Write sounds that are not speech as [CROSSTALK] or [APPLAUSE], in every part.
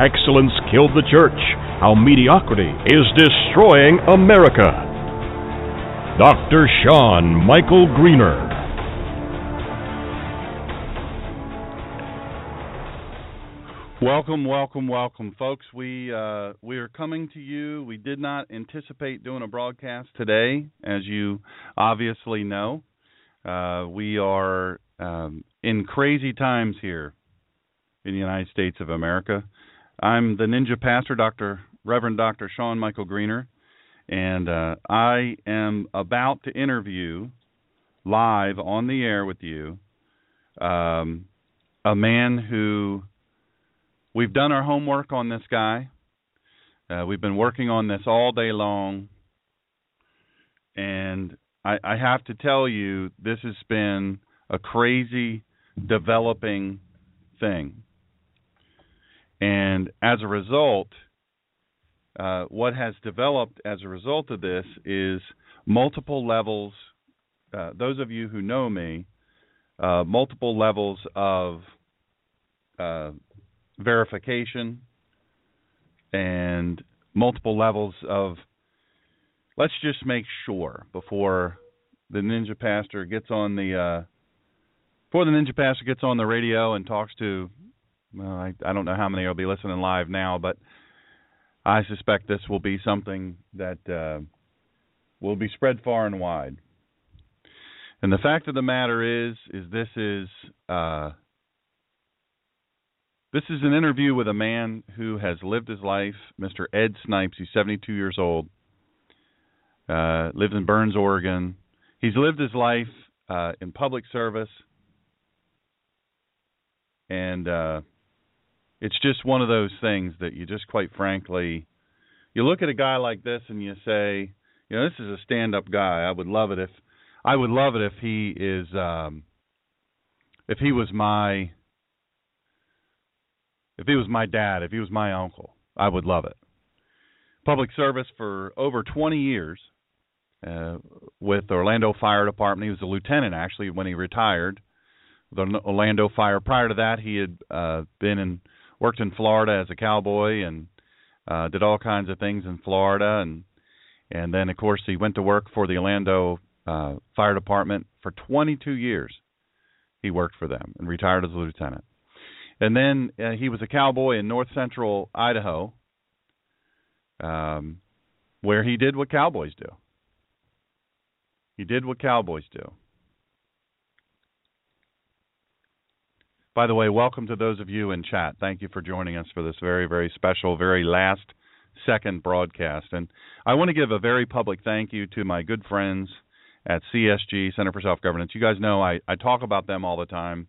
Excellence Killed the Church How Mediocrity is Destroying America. Dr. Sean Michael Greener. Welcome, welcome, welcome, folks. We uh, we are coming to you. We did not anticipate doing a broadcast today, as you obviously know. Uh, we are um, in crazy times here in the United States of America. I'm the Ninja Pastor, Dr. Reverend Dr. Sean Michael Greener, and uh, I am about to interview live on the air with you um, a man who we've done our homework on this guy. Uh, we've been working on this all day long, and I, I have to tell you, this has been a crazy developing thing. And as a result, uh, what has developed as a result of this is multiple levels. Uh, those of you who know me, uh, multiple levels of uh, verification and multiple levels of let's just make sure before the ninja pastor gets on the uh before the ninja pastor gets on the radio and talks to well I I don't know how many will be listening live now but I suspect this will be something that uh will be spread far and wide. And the fact of the matter is is this is uh this is an interview with a man who has lived his life, Mr. Ed Snipes. He's 72 years old. Uh, lives in Burns, Oregon. He's lived his life uh, in public service, and uh, it's just one of those things that you just, quite frankly, you look at a guy like this and you say, you know, this is a stand-up guy. I would love it if I would love it if he is um, if he was my if he was my dad, if he was my uncle, I would love it. Public service for over 20 years uh, with the Orlando Fire Department. He was a lieutenant actually when he retired. The Orlando Fire. Prior to that, he had uh, been and worked in Florida as a cowboy and uh, did all kinds of things in Florida, and and then of course he went to work for the Orlando uh, Fire Department for 22 years. He worked for them and retired as a lieutenant. And then uh, he was a cowboy in north central Idaho, um, where he did what cowboys do. He did what cowboys do. By the way, welcome to those of you in chat. Thank you for joining us for this very, very special, very last second broadcast. And I want to give a very public thank you to my good friends at CSG, Center for Self Governance. You guys know I, I talk about them all the time.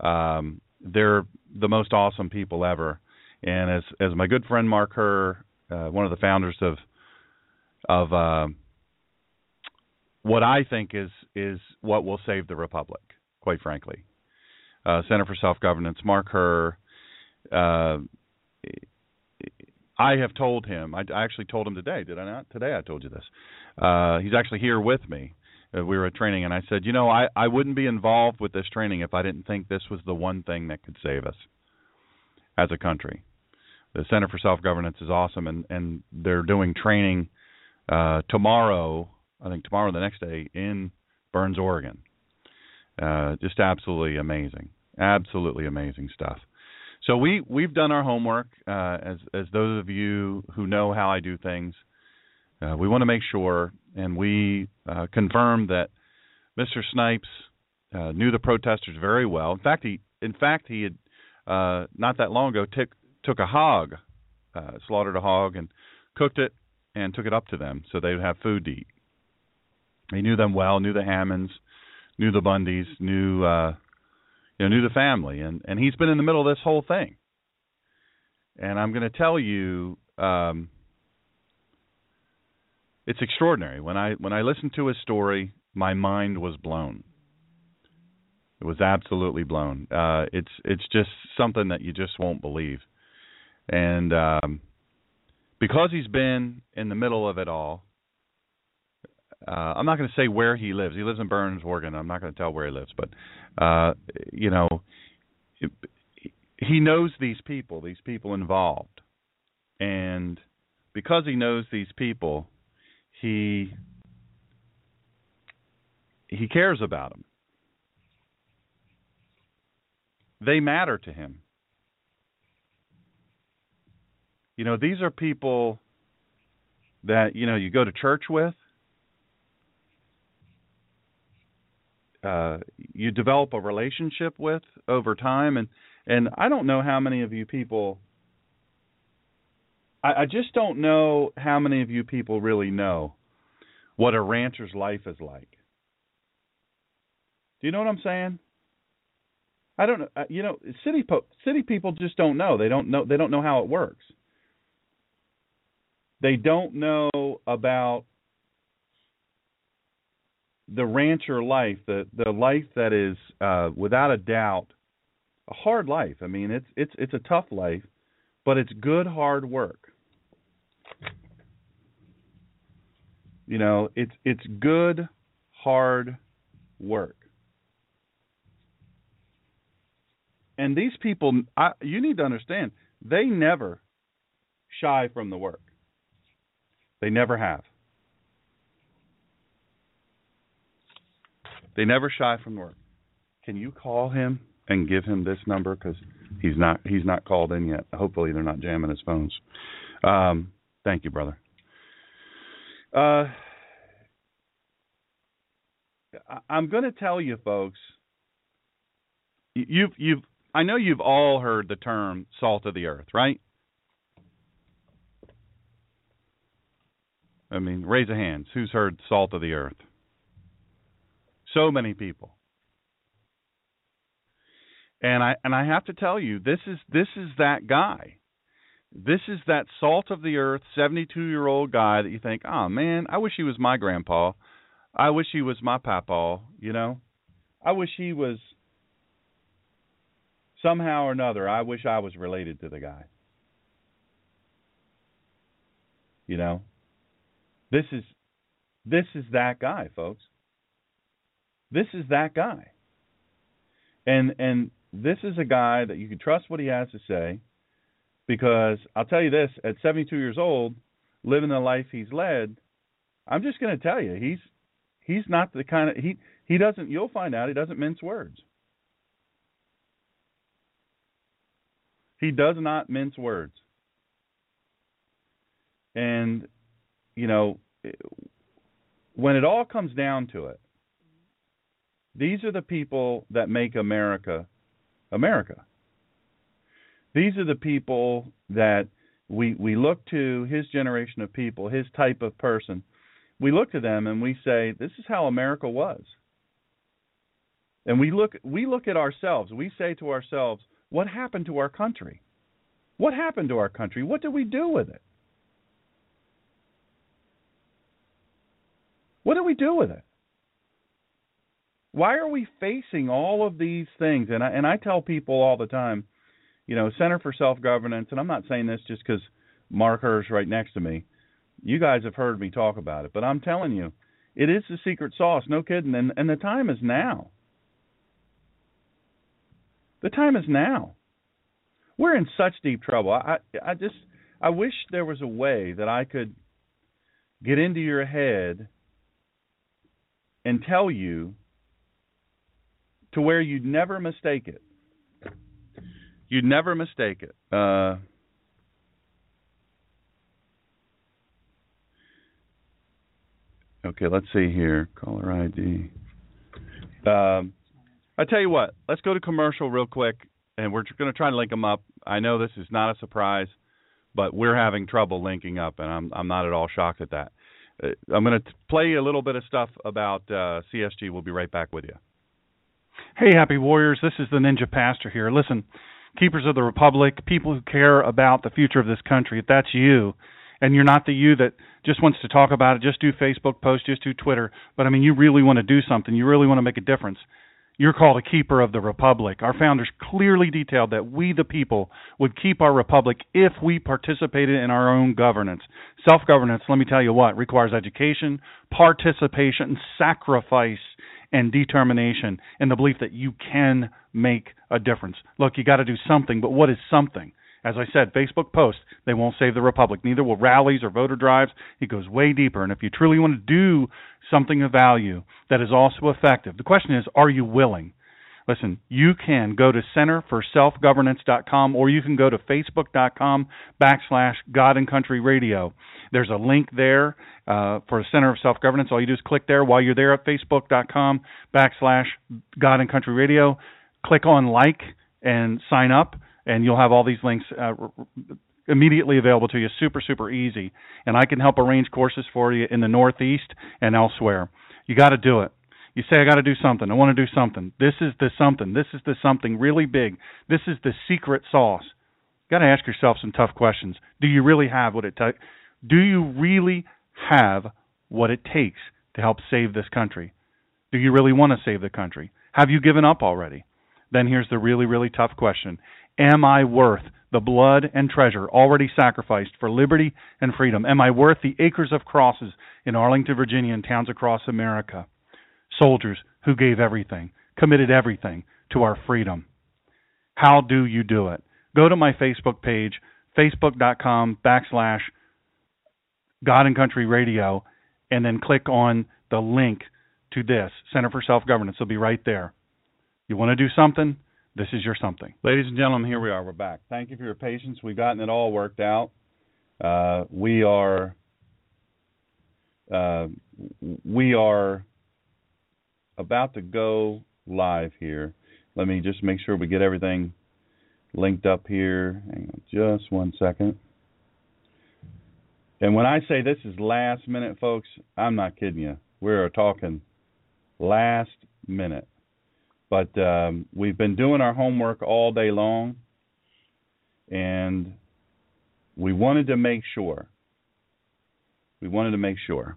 Um, they're the most awesome people ever. And as as my good friend Mark Herr, uh, one of the founders of of uh, what I think is is what will save the republic, quite frankly. Uh, Center for Self Governance, Mark Herr. Uh, I have told him. I, I actually told him today. Did I not? Today I told you this. Uh, he's actually here with me uh, we were at training, and I said, you know, I I wouldn't be involved with this training if I didn't think this was the one thing that could save us as a country. The Center for Self Governance is awesome, and and they're doing training uh, tomorrow. I think tomorrow, the next day, in Burns, Oregon. Uh, just absolutely amazing, absolutely amazing stuff. So we we've done our homework. Uh, as as those of you who know how I do things, Uh, we want to make sure, and we uh, confirmed that Mr. Snipes uh, knew the protesters very well. In fact, he in fact he had uh, not that long ago took took a hog, slaughtered a hog, and cooked it and took it up to them so they would have food to eat. He knew them well, knew the Hammonds, knew the Bundys, knew uh, you know knew the family, and and he's been in the middle of this whole thing. And I'm going to tell you. Um, it's extraordinary. When I when I listened to his story, my mind was blown. It was absolutely blown. Uh, it's it's just something that you just won't believe, and um, because he's been in the middle of it all, uh, I'm not going to say where he lives. He lives in Burns, Oregon. I'm not going to tell where he lives, but uh, you know, he knows these people, these people involved, and because he knows these people, he he cares about them. They matter to him. You know, these are people that, you know, you go to church with. Uh, you develop a relationship with over time and and I don't know how many of you people I, I just don't know how many of you people really know what a rancher's life is like. Do you know what I'm saying? I don't know. Uh, you know, city po- city people just don't know. They don't know. They don't know how it works. They don't know about the rancher life, the the life that is uh, without a doubt a hard life. I mean, it's it's it's a tough life, but it's good hard work. You know, it's it's good hard work. And these people, I, you need to understand, they never shy from the work. They never have. They never shy from work. Can you call him and give him this number because he's not he's not called in yet. Hopefully they're not jamming his phones. Um, thank you, brother. Uh, I'm going to tell you, folks. You've you've I know you've all heard the term salt of the earth, right? I mean, raise a hand. Who's heard salt of the earth? So many people. And I and I have to tell you, this is this is that guy. This is that salt of the earth, 72 year old guy that you think, oh man, I wish he was my grandpa. I wish he was my papa. You know, I wish he was somehow or another. I wish I was related to the guy. You know, this is this is that guy, folks. This is that guy. And and this is a guy that you can trust what he has to say because I'll tell you this at 72 years old, living the life he's led, I'm just going to tell you, he's he's not the kind of he he doesn't you'll find out he doesn't mince words. He does not mince words. And you know, when it all comes down to it, these are the people that make America America. These are the people that we we look to his generation of people, his type of person. We look to them and we say, this is how America was. And we look we look at ourselves. We say to ourselves, what happened to our country? What happened to our country? What did we do with it? What did we do with it? Why are we facing all of these things? And I and I tell people all the time, you know, Center for Self Governance, and I'm not saying this just because Mark Herr's right next to me. You guys have heard me talk about it, but I'm telling you, it is the secret sauce. No kidding. And and the time is now. The time is now. We're in such deep trouble. I I just I wish there was a way that I could get into your head and tell you to where you'd never mistake it. You'd never mistake it. Uh, Okay, let's see here. Caller ID. Um, I tell you what, let's go to commercial real quick, and we're going to try to link them up. I know this is not a surprise, but we're having trouble linking up, and I'm I'm not at all shocked at that. Uh, I'm going to play a little bit of stuff about uh, CSG. We'll be right back with you. Hey, happy warriors! This is the Ninja Pastor here. Listen, keepers of the republic, people who care about the future of this country. If that's you, and you're not the you that just wants to talk about it, just do Facebook posts, just do Twitter, but I mean, you really want to do something, you really want to make a difference. You're called a keeper of the republic. Our founders clearly detailed that we, the people, would keep our republic if we participated in our own governance. Self governance, let me tell you what, requires education, participation, sacrifice, and determination, and the belief that you can make a difference. Look, you got to do something, but what is something? As I said, Facebook posts, they won't save the republic. Neither will rallies or voter drives. It goes way deeper. And if you truly want to do something of value that is also effective, the question is, are you willing? Listen, you can go to centerforselfgovernance.com or you can go to facebook.com backslash God and Country Radio. There's a link there uh, for the Center of Self Governance. All you do is click there. While you're there at facebook.com backslash God and Country Radio, click on like and sign up and you'll have all these links uh, immediately available to you. Super, super easy. And I can help arrange courses for you in the Northeast and elsewhere. You got to do it. You say, I got to do something. I want to do something. This is the something. This is the something really big. This is the secret sauce. You got to ask yourself some tough questions. Do you really have what it takes? Do you really have what it takes to help save this country? Do you really want to save the country? Have you given up already? Then here's the really, really tough question Am I worth the blood and treasure already sacrificed for liberty and freedom? Am I worth the acres of crosses in Arlington, Virginia, and towns across America? Soldiers who gave everything, committed everything to our freedom. How do you do it? Go to my Facebook page, facebook.com backslash God and Country Radio, and then click on the link to this Center for Self Governance. It'll be right there. You want to do something? This is your something. Ladies and gentlemen, here we are. We're back. Thank you for your patience. We've gotten it all worked out. Uh, we are uh, we are about to go live here. Let me just make sure we get everything linked up here. Hang on just one second. And when I say this is last minute, folks, I'm not kidding you. We're talking last minute. But um, we've been doing our homework all day long, and we wanted to make sure. We wanted to make sure.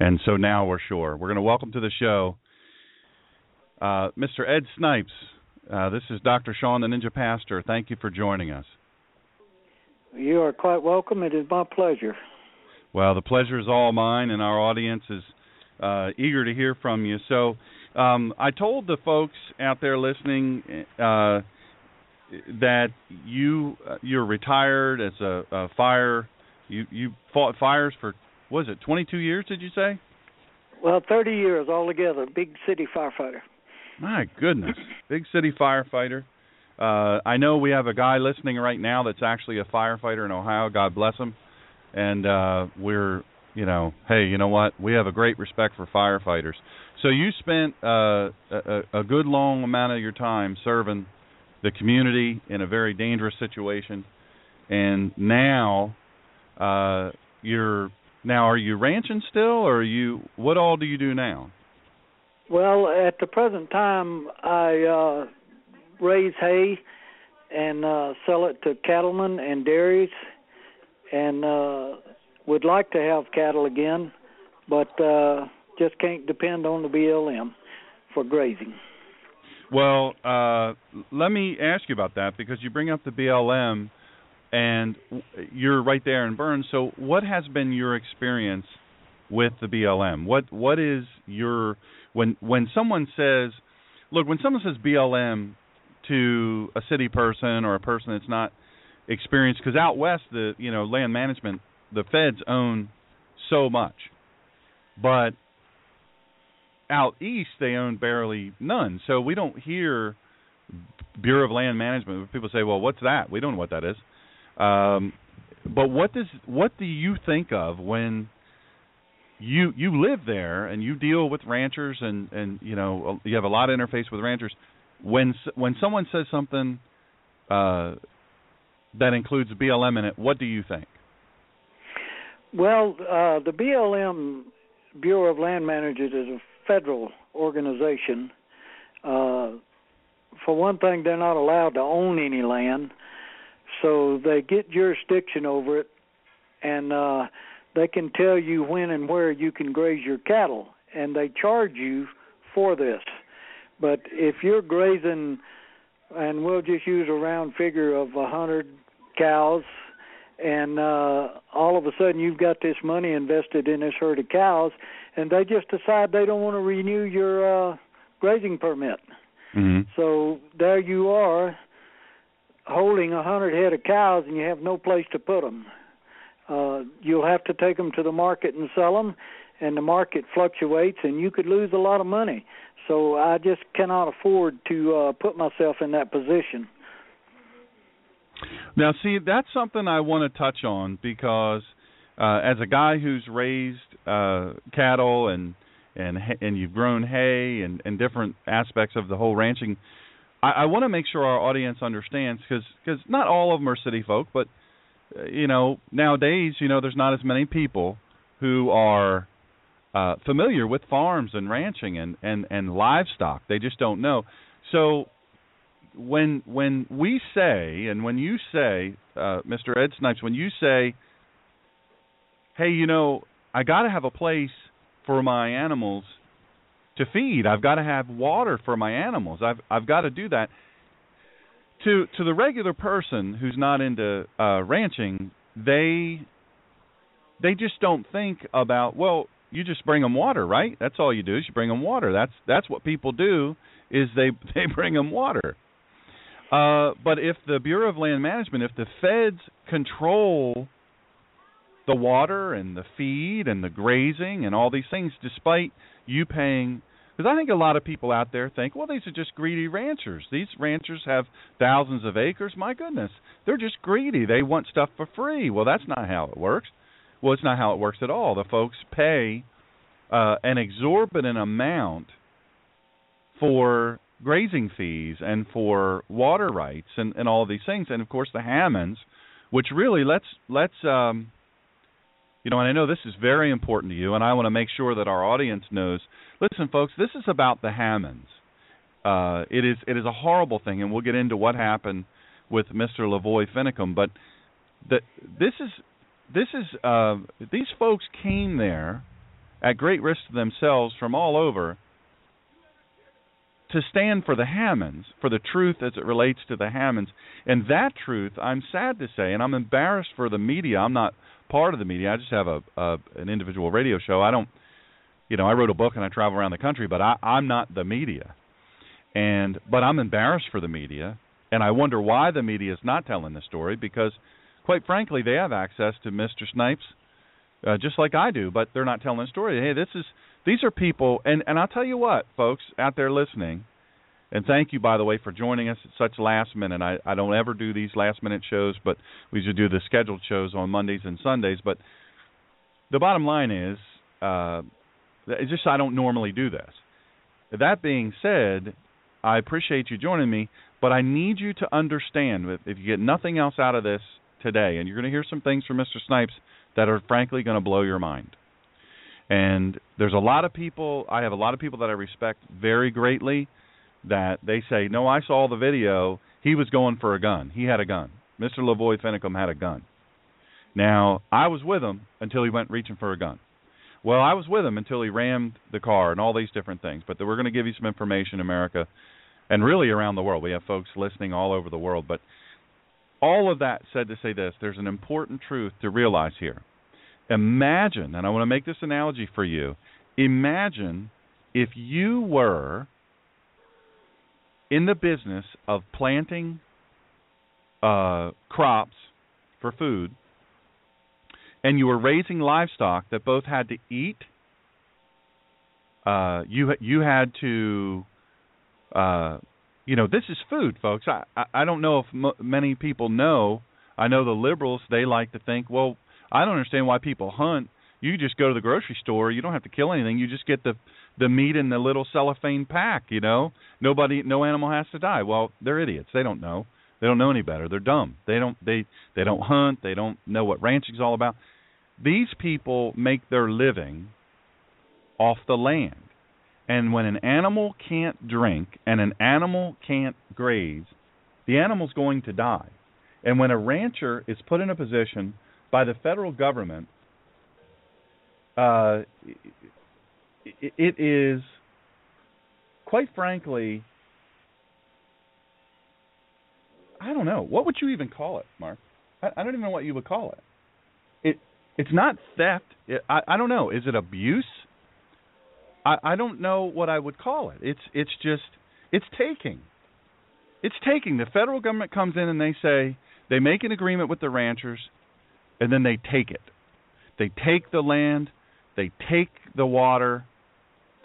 And so now we're sure. We're going to welcome to the show uh, Mr. Ed Snipes. Uh, this is Dr. Sean, the Ninja Pastor. Thank you for joining us. You are quite welcome. It is my pleasure. Well, the pleasure is all mine, and our audience is uh, eager to hear from you. So, um, I told the folks out there listening uh, that you uh, you're retired as a, a fire. You you fought fires for was it 22 years? Did you say? Well, 30 years altogether. Big city firefighter. My goodness, big city firefighter. Uh, I know we have a guy listening right now that's actually a firefighter in Ohio. God bless him. And uh, we're, you know, hey, you know what? We have a great respect for firefighters. So you spent uh, a, a good long amount of your time serving the community in a very dangerous situation, and now uh, you're now are you ranching still, or are you what all do you do now? Well, at the present time, I uh, raise hay and uh, sell it to cattlemen and dairies, and uh, would like to have cattle again, but. Uh, just can't depend on the BLM for grazing. Well, uh, let me ask you about that because you bring up the BLM, and you're right there in Burns. So, what has been your experience with the BLM? What what is your when when someone says, look, when someone says BLM to a city person or a person that's not experienced, because out west the you know land management, the feds own so much, but out east they own barely none. So we don't hear Bureau of Land Management. People say, "Well, what's that?" We don't know what that is. Um, but what does what do you think of when you you live there and you deal with ranchers and and you know you have a lot of interface with ranchers. When when someone says something uh, that includes BLM in it, what do you think? Well, uh, the BLM Bureau of Land Management is a federal organization. Uh, for one thing, they're not allowed to own any land, so they get jurisdiction over it, and uh, they can tell you when and where you can graze your cattle, and they charge you for this. But if you're grazing, and we'll just use a round figure of a hundred cows, and uh, all of a sudden you've got this money invested in this herd of cows, and they just decide they don't want to renew your uh, grazing permit. Mm-hmm. So there you are, holding a hundred head of cows, and you have no place to put them. Uh, you'll have to take them to the market and sell them, and the market fluctuates, and you could lose a lot of money. So I just cannot afford to uh, put myself in that position. Now, see, that's something I want to touch on because uh, as a guy who's raised uh, cattle and and and you've grown hay and and different aspects of the whole ranching, I, I want to make sure our audience understands because because not all of them are city folk, but uh, you know nowadays you know there's not as many people who are uh, familiar with farms and ranching and, and, and livestock. They just don't know. So when when we say and when you say, uh, Mr. Ed Snipes, when you say, "Hey, you know, I got to have a place for my animals to feed. I've got to have water for my animals. I've I've got to do that." To to the regular person who's not into uh, ranching, they they just don't think about well you just bring them water, right? That's all you do is you bring them water. That's that's what people do is they [LAUGHS] they bring them water. Uh, but if the Bureau of Land Management, if the feds control the water and the feed and the grazing and all these things, despite you paying, because I think a lot of people out there think, well, these are just greedy ranchers. These ranchers have thousands of acres. My goodness, they're just greedy. They want stuff for free. Well, that's not how it works. Well, it's not how it works at all. The folks pay uh, an exorbitant amount for grazing fees and for water rights and, and all these things, and of course the Hammonds, which really let's let's um, you know, and I know this is very important to you, and I want to make sure that our audience knows. Listen, folks, this is about the Hammonds. Uh, it is it is a horrible thing, and we'll get into what happened with Mr. LaVoy Finicum, but the, this is this is uh, these folks came there at great risk to themselves from all over to stand for the Hammonds, for the truth as it relates to the Hammonds. And that truth, I'm sad to say, and I'm embarrassed for the media. I'm not part of the media. I just have a, a an individual radio show. I don't, you know, I wrote a book and I travel around the country, but I, I'm not the media. And but I'm embarrassed for the media, and I wonder why the media is not telling the story because, quite frankly, they have access to Mr. Snipes, uh, just like I do, but they're not telling the story. Hey, this is these are people, and and I'll tell you what, folks out there listening, and thank you by the way for joining us at such last minute. I I don't ever do these last minute shows, but we usually do the scheduled shows on Mondays and Sundays. But the bottom line is, uh, it's just I don't normally do this. That being said, I appreciate you joining me, but I need you to understand that if you get nothing else out of this today, and you're going to hear some things from Mr. Snipes that are frankly going to blow your mind. And there's a lot of people, I have a lot of people that I respect very greatly that they say, No, I saw the video. He was going for a gun. He had a gun. Mr. LaVoy Finicum had a gun. Now, I was with him until he went reaching for a gun. Well, I was with him until he rammed the car and all these different things. But we're going to give you some information, America, and really around the world. We have folks listening all over the world. But all of that said to say this there's an important truth to realize here. Imagine, and I want to make this analogy for you. Imagine if you were in the business of planting uh, crops for food, and you were raising livestock that both had to eat. Uh, you you had to, uh, you know, this is food, folks. I I, don't know if m- many people know. I know the liberals they like to think, well, I don't understand why people hunt You just go to the grocery store. You don't have to kill anything. You just get the the meat in the little cellophane pack. You know, nobody, no animal has to die. Well, they're idiots. They don't know. They don't know any better. They're dumb. They don't they they don't hunt. They don't know what ranching's all about. These people make their living off the land. And when an animal can't drink and an animal can't graze, the animal's going to die. And when a rancher is put in a position by the federal government, uh, it, is, quite frankly, I don't know. What would you even call it, Mark? I, I don't even know what you would call it. It it's not theft. It, I I don't know. Is it abuse? I I don't know what I would call it. It's it's just it's taking. It's taking. The federal government comes in and they say they make an agreement with the ranchers, and then they take it. They take the land, they take the water,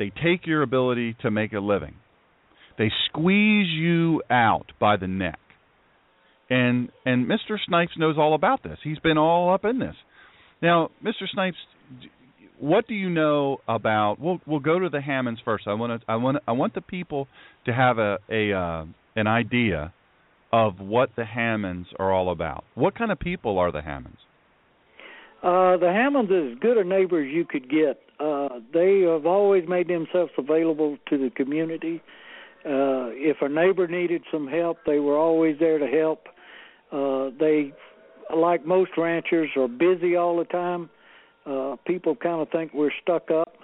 they take your ability to make a living. They squeeze you out by the neck. And and Mr. Snipes knows all about this. He's been all up in this. Now, Mr. Snipes, what do you know about? We'll we'll go to the Hammonds first. I want to I want I want the people to have a a uh, an idea of what the Hammonds are all about. What kind of people are the Hammonds? Uh, the Hammonds is as good a neighbor as you could get. Uh, they have always made themselves available to the community. Uh, if a neighbor needed some help, they were always there to help. Uh, they, like most ranchers, are busy all the time. Uh, people kind of think we're stuck up,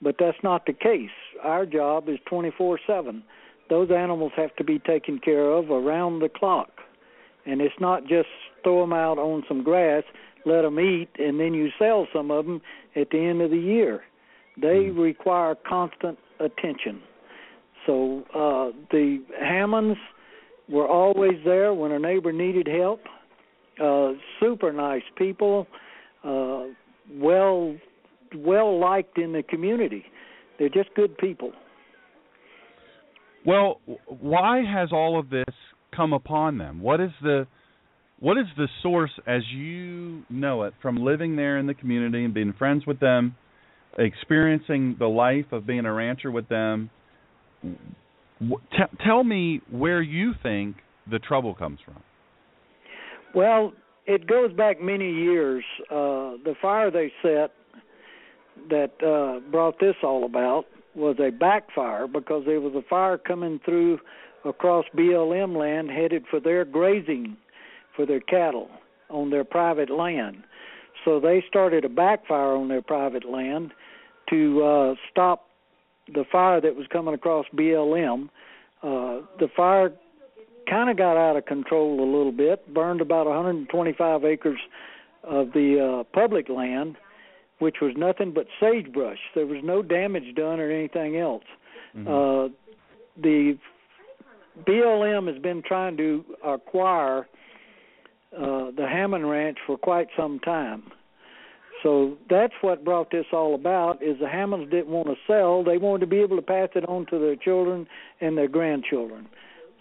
but that's not the case. Our job is 24 7 those animals have to be taken care of around the clock. And it's not just throw them out on some grass, let them eat, and then you sell some of them at the end of the year. They mm. require constant attention. So uh, the Hammonds were always there when a neighbor needed help. Uh, super nice people, uh, well well liked in the community. They're just good people. Well, why has all of this come upon them? What is the what is the source as you know it from living there in the community and being friends with them, experiencing the life of being a rancher with them? T- tell me where you think the trouble comes from. Well, it goes back many years. Uh, the fire they set that uh, brought this all about was a backfire because there was a fire coming through across BLM land headed for their grazing for their cattle on their private land. So they started a backfire on their private land to uh, stop the fire that was coming across BLM. Uh, the fire kind of got out of control a little bit, burned about 125 acres of the uh, public land, which was nothing but sagebrush. There was no damage done or anything else. Mm-hmm. Uh, the BLM has been trying to acquire uh, the Hammond Ranch for quite some time. So that's what brought this all about. Is the Hammonds didn't want to sell; they wanted to be able to pass it on to their children and their grandchildren.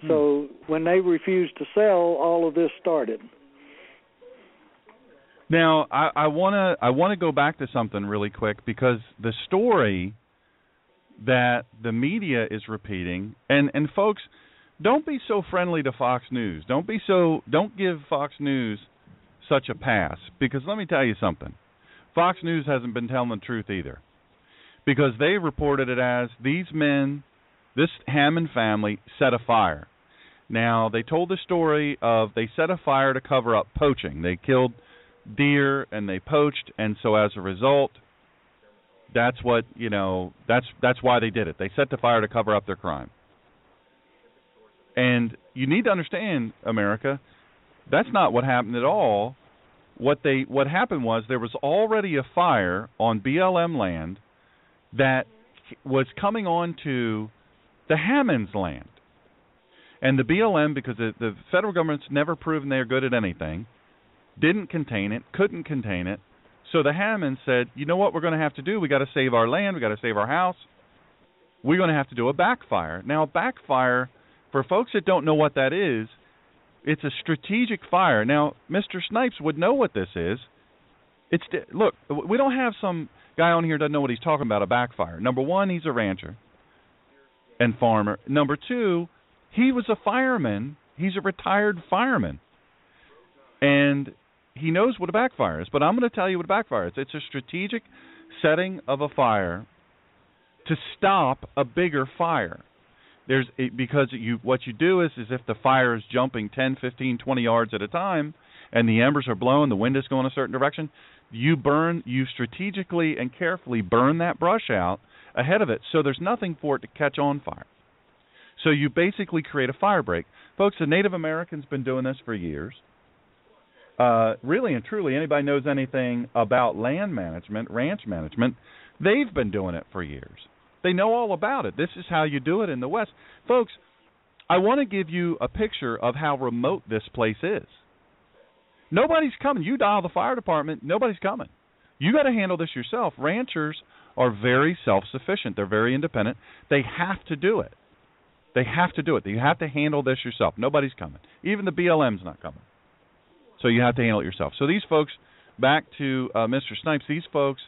Hmm. So when they refused to sell, all of this started. Now, I want to I want to go back to something really quick because the story that the media is repeating and and folks don't be so friendly to Fox News. Don't be so don't give Fox News such a pass because let me tell you something. Fox News hasn't been telling the truth either. Because they reported it as these men, this Hammond family set a fire. Now, they told the story of they set a fire to cover up poaching. They killed deer and they poached and so as a result that's what you know that's that's why they did it they set the fire to cover up their crime and you need to understand america that's not what happened at all what they what happened was there was already a fire on blm land that was coming on to the hammonds land and the blm because the, the federal government's never proven they're good at anything didn't contain it, couldn't contain it. So the Hammonds said, "You know what? We're going to have to do. We got to save our land. We got to save our house. We're going to have to do a backfire." Now, a backfire, for folks that don't know what that is, it's a strategic fire. Now, Mr. Snipes would know what this is. It's look, we don't have some guy on here doesn't know what he's talking about a backfire. Number one, he's a rancher and farmer. Number two, he was a fireman. He's a retired fireman, and he knows what a backfire is. But I'm going to tell you what a backfire is. It's a strategic setting of a fire to stop a bigger fire. There's because you what you do is is if the fire is jumping 10, 15, 20 yards at a time and the embers are blowing, the wind is going a certain direction, you burn you strategically and carefully burn that brush out ahead of it so there's nothing for it to catch on fire. So you basically create a fire break. Folks, the Native Americans been doing this for years. Uh, really and truly, anybody knows anything about land management, ranch management, they've been doing it for years. They know all about it. This is how you do it in the West. Folks, I want to give you a picture of how remote this place is. Nobody's coming. You dial the fire department, nobody's coming. You got to handle this yourself. Ranchers are very self-sufficient. They're very independent. They have to do it. They have to do it. You have to handle this yourself. Nobody's coming. Even the BLM's not coming. So you have to handle it yourself. So these folks, back to uh, Mr. Snipes, these folks,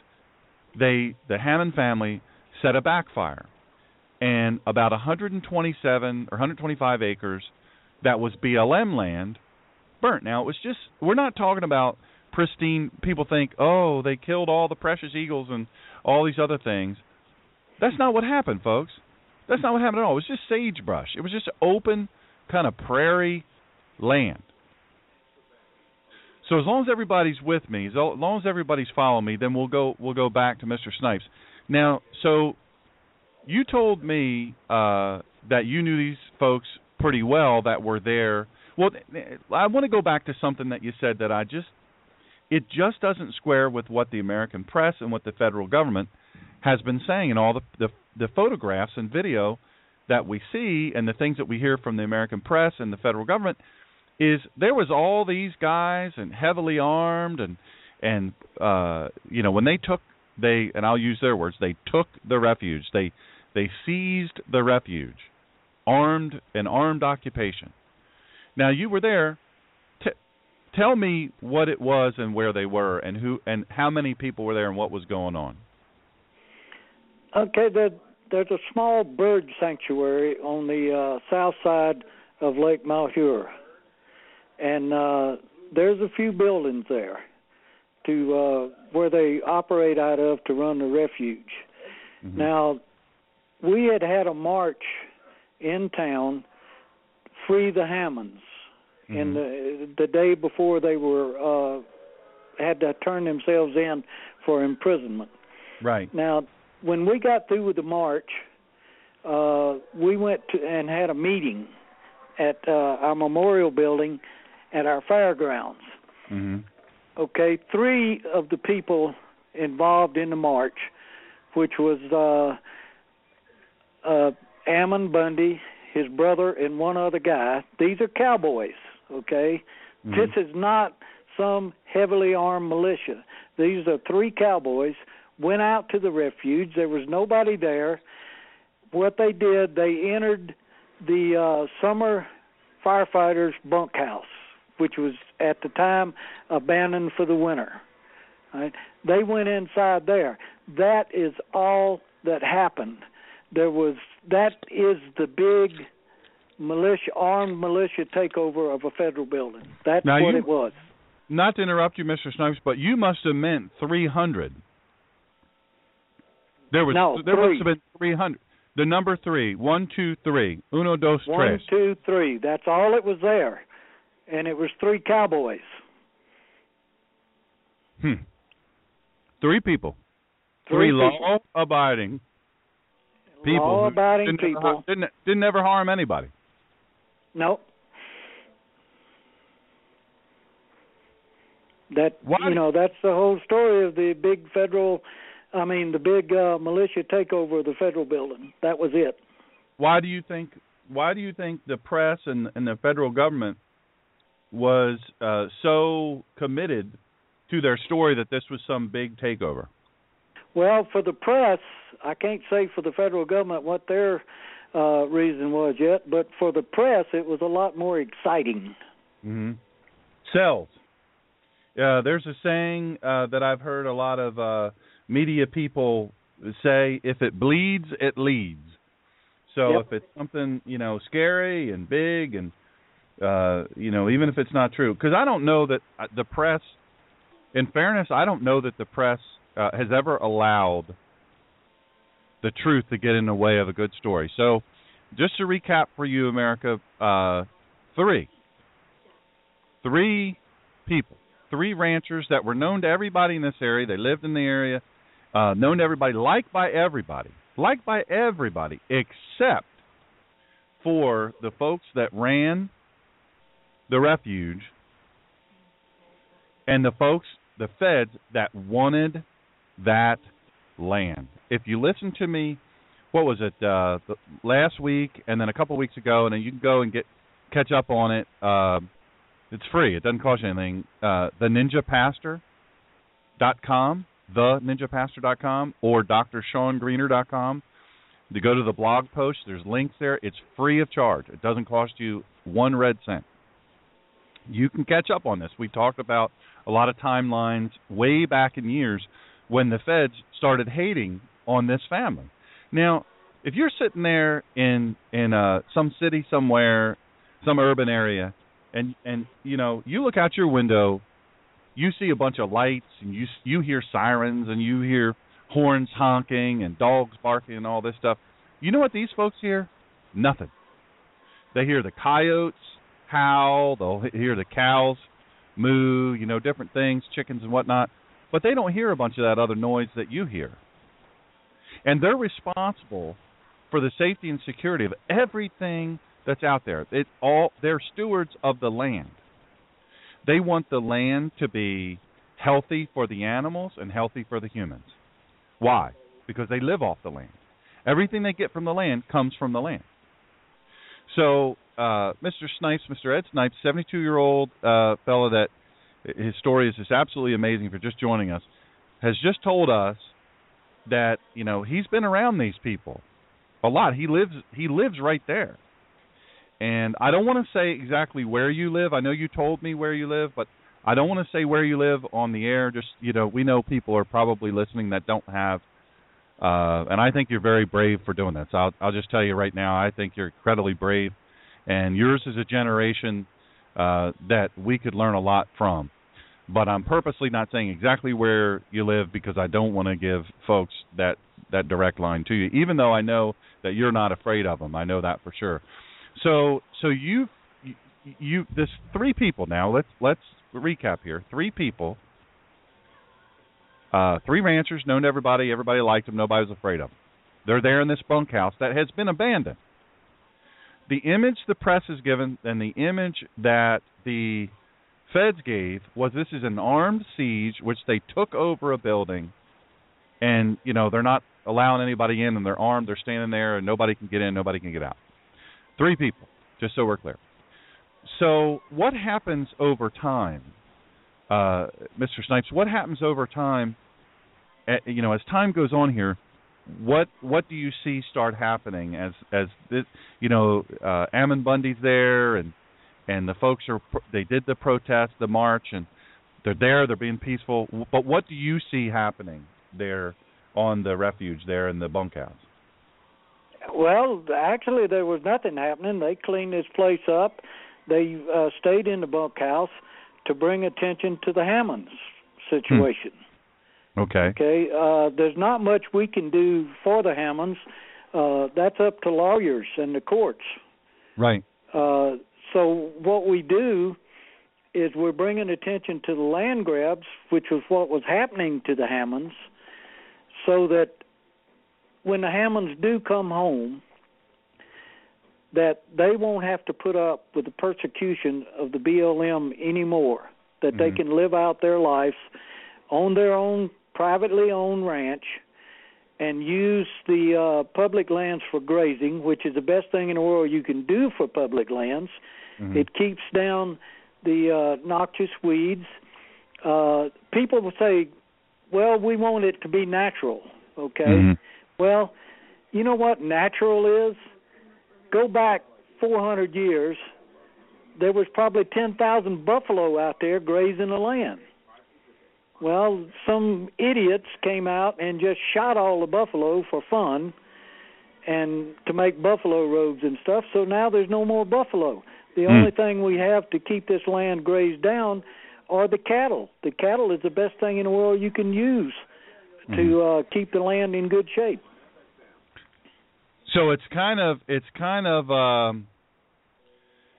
they the Hammond family set a backfire, and about 127 or 125 acres that was BLM land burnt. Now it was just we're not talking about pristine. People think, oh, they killed all the precious eagles and all these other things. That's not what happened, folks. That's not what happened at all. It was just sagebrush. It was just open kind of prairie land. So as long as everybody's with me, as long as everybody's following me, then we'll go we'll go back to Mr. Snipes. Now, so you told me uh, that you knew these folks pretty well that were there. Well, I want to go back to something that you said that I just it just doesn't square with what the American press and what the federal government has been saying and all the the, the photographs and video that we see and the things that we hear from the American press and the federal government is there was all these guys and heavily armed and and uh you know when they took they and I'll use their words they took the refuge they they seized the refuge armed an armed occupation now you were there. T- tell me what it was and where they were, and who and how many people were there, and what was going on. Okay, there, there's a small bird sanctuary on the uh, south side of Lake Malheur, and uh, there's a few buildings there to uh, where they operate out of to run the refuge. Mm-hmm. Now, we had had a march in town, free the Hammonds, mm-hmm. and the the day before they were uh had to turn themselves in for imprisonment. Right. Now, when we got through with the march, uh we went to and had a meeting at uh our memorial building at our fairgrounds. Mm-hmm. Okay, three of the people involved in the march, which was uh uh Ammon Bundy, his brother, and one other guy. These are cowboys okay? Mm-hmm. This is not some heavily armed militia. These are three cowboys went out to the refuge. There was nobody there. What they did, they entered the uh summer firefighters bunkhouse, which was at the time abandoned for the winter. Right? They went inside there. That is all that happened. There was that is the big militia, armed militia takeover of a federal building. That's now what you, it was. Not to interrupt you, Mr. Snipes, but you must have meant 300. There was no, there three. must have been 300. The number three, one, two, three, uno, dos, One, tres. two, three. That's all it was there, and it was three cowboys. Hmm. Three people. Three, law-abiding people. Law-abiding didn't people. Ever, didn't didn't ever harm anybody. No. That Why you know that's the whole story of the big federal, I mean the big uh, militia takeover of the federal building. That was it. Why do you think? Why do you think the press and, and the federal government was uh, so committed to their story that this was some big takeover? Well, for the press, I can't say for the federal government what their uh, reason was yet, but for the press, it was a lot more exciting. Mm-hmm. Sells. uh, there's a saying uh, that I've heard a lot of uh, media people say: "If it bleeds, it leads." So Yep. if it's something you know scary and big, and uh, you know, even if it's not true, because I don't know that uh, the press. In fairness, I don't know that the press uh, has ever allowed the truth to get in the way of a good story. So, just to recap for you, America, uh, three, three people, three ranchers that were known to everybody in this area. They lived in the area, uh, known to everybody, liked by everybody, liked by everybody, except for the folks that ran the refuge and the folks, the feds that wanted that land. If you listen to me, what was it uh, the, last week and then a couple weeks ago, and then you can go and get catch up on it. Uh, it's free. It doesn't cost you anything. Uh, the Ninja Pastor dot com, the Ninja Pastor dot com, or Dr. Sean Greener dot com. To go to the blog post, there's links there. It's free of charge. It doesn't cost you one red cent. You can catch up on this. We talked about a lot of timelines way back in years when the feds started hating on this family. Now, if you're sitting there in in uh, some city somewhere, some urban area, and and you know you look out your window, you see a bunch of lights, and you you hear sirens, and you hear horns honking, and dogs barking, and all this stuff. You know what these folks hear? Nothing. They hear the coyotes howl. They'll hear the cows moo. You know, different things, chickens and whatnot. But they don't hear a bunch of that other noise that you hear. And they're responsible for the safety and security of everything that's out there. It all they're stewards of the land. They want the land to be healthy for the animals and healthy for the humans. Why? Because they live off the land. Everything they get from the land comes from the land. So, uh, Mr. Snipes, Mr. Ed Snipes, 72 year old uh, fellow that his story is just absolutely amazing for just joining us, has just told us that you know he's been around these people a lot. He lives he lives right there, and I don't want to say exactly where you live. I know you told me where you live, but I don't want to say where you live on the air. Just you know, we know people are probably listening that don't have. Uh, and I think you're very brave for doing that. So I'll, I'll just tell you right now, I think you're incredibly brave, and yours is a generation uh, that we could learn a lot from. But I'm purposely not saying exactly where you live because I don't want to give folks that that direct line to you, even though I know that you're not afraid of them. I know that for sure. So so you you, this three people now. Let's let's recap here. Three people. Uh, three ranchers known to everybody. Everybody liked them. Nobody was afraid of them. They're there in this bunkhouse that has been abandoned. The image the press is given and the image that the feds gave was this is an armed siege which they took over a building. And you know they're not allowing anybody in and they're armed. They're standing there and nobody can get in nobody can get out. Three people just so we're clear. So what happens over time uh mr snipes what happens over time eh, you know as time goes on here what what do you see start happening as as this you know uh Ammon Bundy's there and and the folks are they did the protest the march and they're there they're being peaceful but what do you see happening there on the refuge there in the bunkhouse Well, actually, there was nothing happening. They cleaned this place up. They uh, stayed in the bunkhouse to bring attention to the Hammonds situation. Okay Okay, uh, there's not much we can do for the Hammonds. Uh, that's up to lawyers and the courts. right Uh, so what we do is we're bringing attention to the land grabs, which was what was happening to the Hammonds, so that when the Hammonds do come home, that they won't have to put up with the persecution of the BLM anymore. That they Mhm. can live out their lives on their own privately owned ranch and use the uh, public lands for grazing, which is the best thing in the world you can do for public lands. Mhm. It keeps down the uh, noxious weeds. Uh, people will say, "Well, we want it to be natural." Okay. Mhm. Well, you know what natural is? Go back 400 years. There was probably 10,000 buffalo out there grazing the land. Well, some idiots came out and just shot all the buffalo for fun and to make buffalo robes and stuff. So now there's no more buffalo. The Hmm. only thing we have to keep this land grazed down are the cattle. The cattle is the best thing in the world you can use Hmm. to uh keep the land in good shape. So it's kind of it's kind of um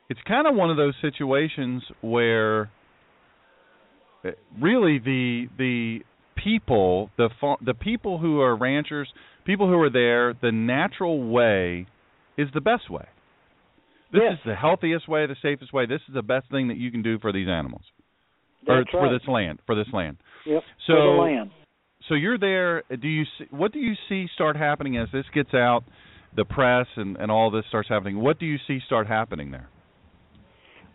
it's kind of one of those situations where really the the people the the people who are ranchers people who are there the natural way is the best way this Yes. is the healthiest way the safest way this is the best thing that you can do for these animals or That's for this land for this land Yep. so for the land. so you're there. Do you see, what do you see start happening as this gets out, the press and and all this starts happening? What do you see start happening there?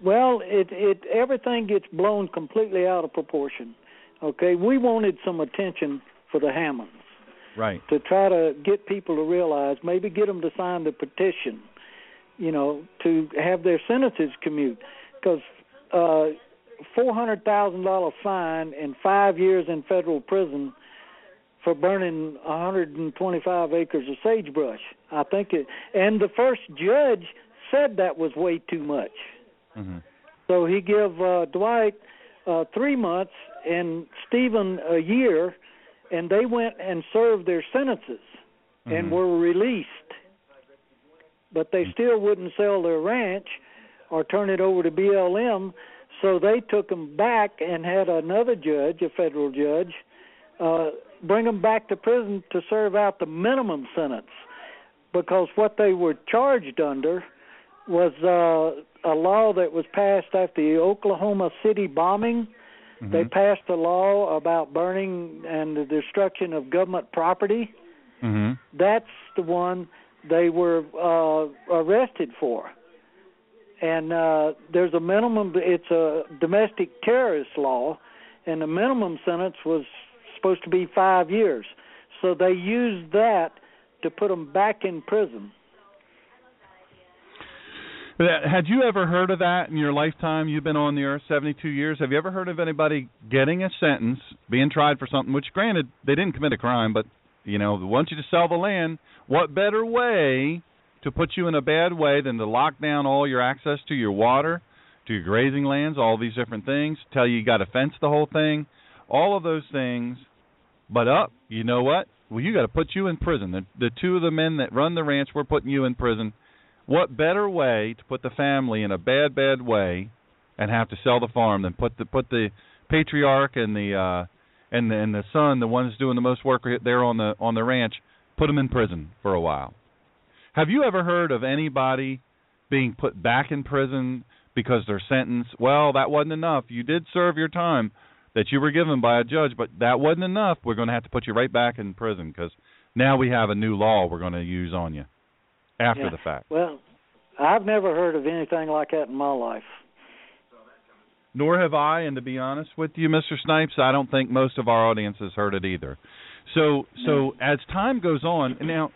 Well, it it everything gets blown completely out of proportion. Okay, we wanted some attention for the Hammonds Right. to try to get people to realize, maybe get them to sign the petition, you know, to have their sentences commute, because uh, four hundred thousand dollar fine and five years in federal prison for burning 125 acres of sagebrush. I think it, and the first judge said that was way too much. Hmm So he gave uh, Dwight uh, three months and Steven a year, and they went and served their sentences and Mhm. were released. But they still wouldn't sell their ranch or turn it over to BLM, so they took them back and had another judge, a federal judge, uh, bring them back to prison to serve out the minimum sentence because what they were charged under was uh, a law that was passed after the Oklahoma City bombing. They Mhm. passed a law about burning and the destruction of government property. Mhm. That's the one they were uh, arrested for. And uh, there's a minimum. It's a domestic terrorist law, and the minimum sentence was supposed to be five years. So they used that to put them back in prison. That- uh, Had you ever heard of that in your lifetime? You've been on the earth 72 years. Have you ever heard of anybody getting a sentence, being tried for something? Which, granted, they didn't commit a crime, but you know, want you to sell the land. What better way to put you in a bad way than to lock down all your access to your water, to your grazing lands, all these different things? Tell you you got to fence the whole thing, all of those things. But up, you know what? Well, you got to put you in prison. The, the two of the men that run the ranch, we're putting you in prison what better way to put the family in a bad bad way and have to sell the farm than put the put the patriarch and the uh and the, and the son the one that's doing the most work there on the on the ranch put them in prison for a while? Have you ever heard of anybody being put back in prison because their sentence well that wasn't enough. You did serve your time that you were given by a judge but that wasn't enough. We're going to have to put you right back in prison because now we have a new law we're going to use on you after Yeah. the fact Well, I've never heard of anything like that in my life. Nor have I, and to be honest with you, Mr. Snipes, I don't think most of our audience has heard it either. So, so as time goes on, now,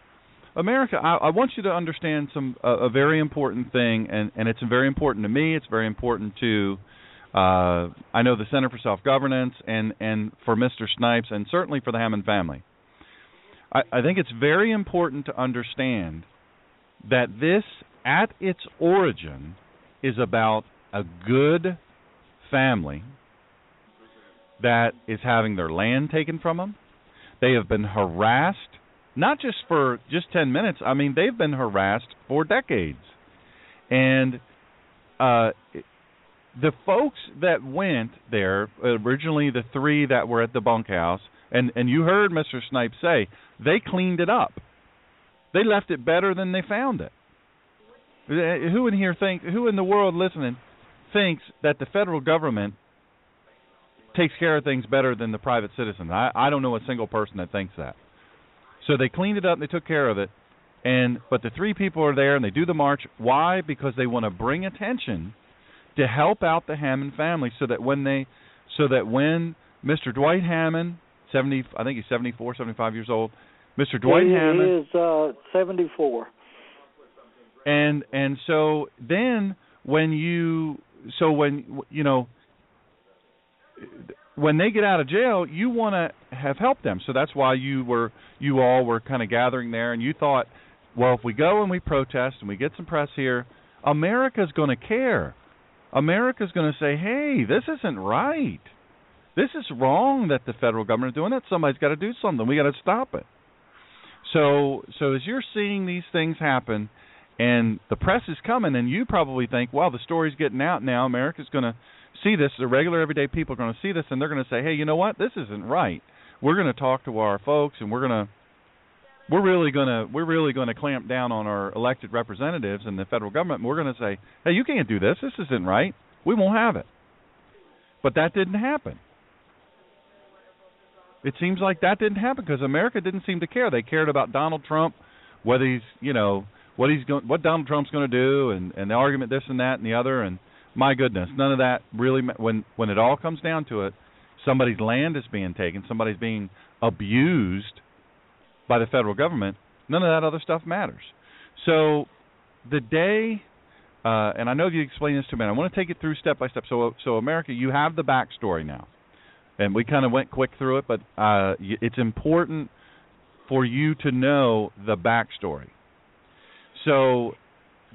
America, I, I want you to understand some a, a very important thing, and and it's very important to me. It's very important to, uh, I know the Center for Self Governance, and and for Mr. Snipes, and certainly for the Hammond family. I, I think it's very important to understand that this, at its origin, is about a good family that is having their land taken from them. They have been harassed, not just for just 10 minutes. I mean, they've been harassed for decades. And uh the folks that went there, originally the three that were at the bunkhouse, and and you heard Mr. Snipe say, they cleaned it up. They left it better than they found it. Uh, Who in here think who in the world listening thinks that the federal government takes care of things better than the private citizen. I I don't know a single person that thinks that. So they cleaned it up and they took care of it. And but the three people are there and they do the march. Why? Because they want to bring attention to help out the Hammond family so that when they so that when Mr. Dwight Hammond, 70 I think he's 74, 75 years old, Mr. Dwight he, Hammond he is uh, 74. and and so then when you so when you know when they get out of jail, you want to have helped them. So that's why you were you all were kind of gathering there, and you thought, well, if we go and we protest and we get some press here, America's going to care. America's going to say, hey, this isn't right. This is wrong that the federal government is doing that. Somebody's got to do something. We got to stop it. So, so as you're seeing these things happen, and the press is coming, and you probably think, well, the story's getting out now. America's going to see this. The regular everyday people are going to see this, and they're going to say, hey, you know what? This isn't right. We're going to talk to our folks, and we're going to we're really going to we're really going to clamp down on our elected representatives and the federal government. And we're going to say, "Hey, you can't do this. This isn't right. We won't have it." But that didn't happen. It seems like that didn't happen because America didn't seem to care. They cared about Donald Trump, whether he's you know what he's going, what Donald Trump's going to do, and and the argument this and that and the other. And my goodness, none of that really. When when it all comes down to it, somebody's land is being taken, somebody's being abused by the federal government. None of that other stuff matters. So the day, uh, and I know you explained this to me. I want to take it through step by step. So so America, you have the backstory now and we kind of went quick through it, but uh, it's important for you to know the backstory. So,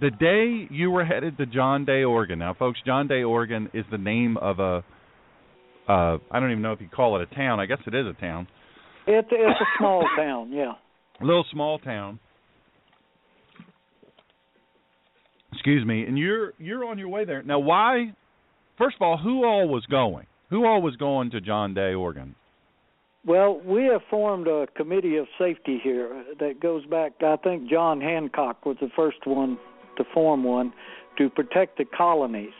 the day you were headed to John Day, Oregon. Now, folks, John Day, Oregon is the name of a. Uh, I don't even know if you call it a town. I guess it is a town. It's it's a small [COUGHS] town, yeah. A little small town. Excuse me, and you're you're on your way there now. Why? First of all, who all was going? Who all was going to John Day, Oregon? Well, we have formed a committee of safety here that goes back. I think John Hancock was the first one to form one to protect the colonies.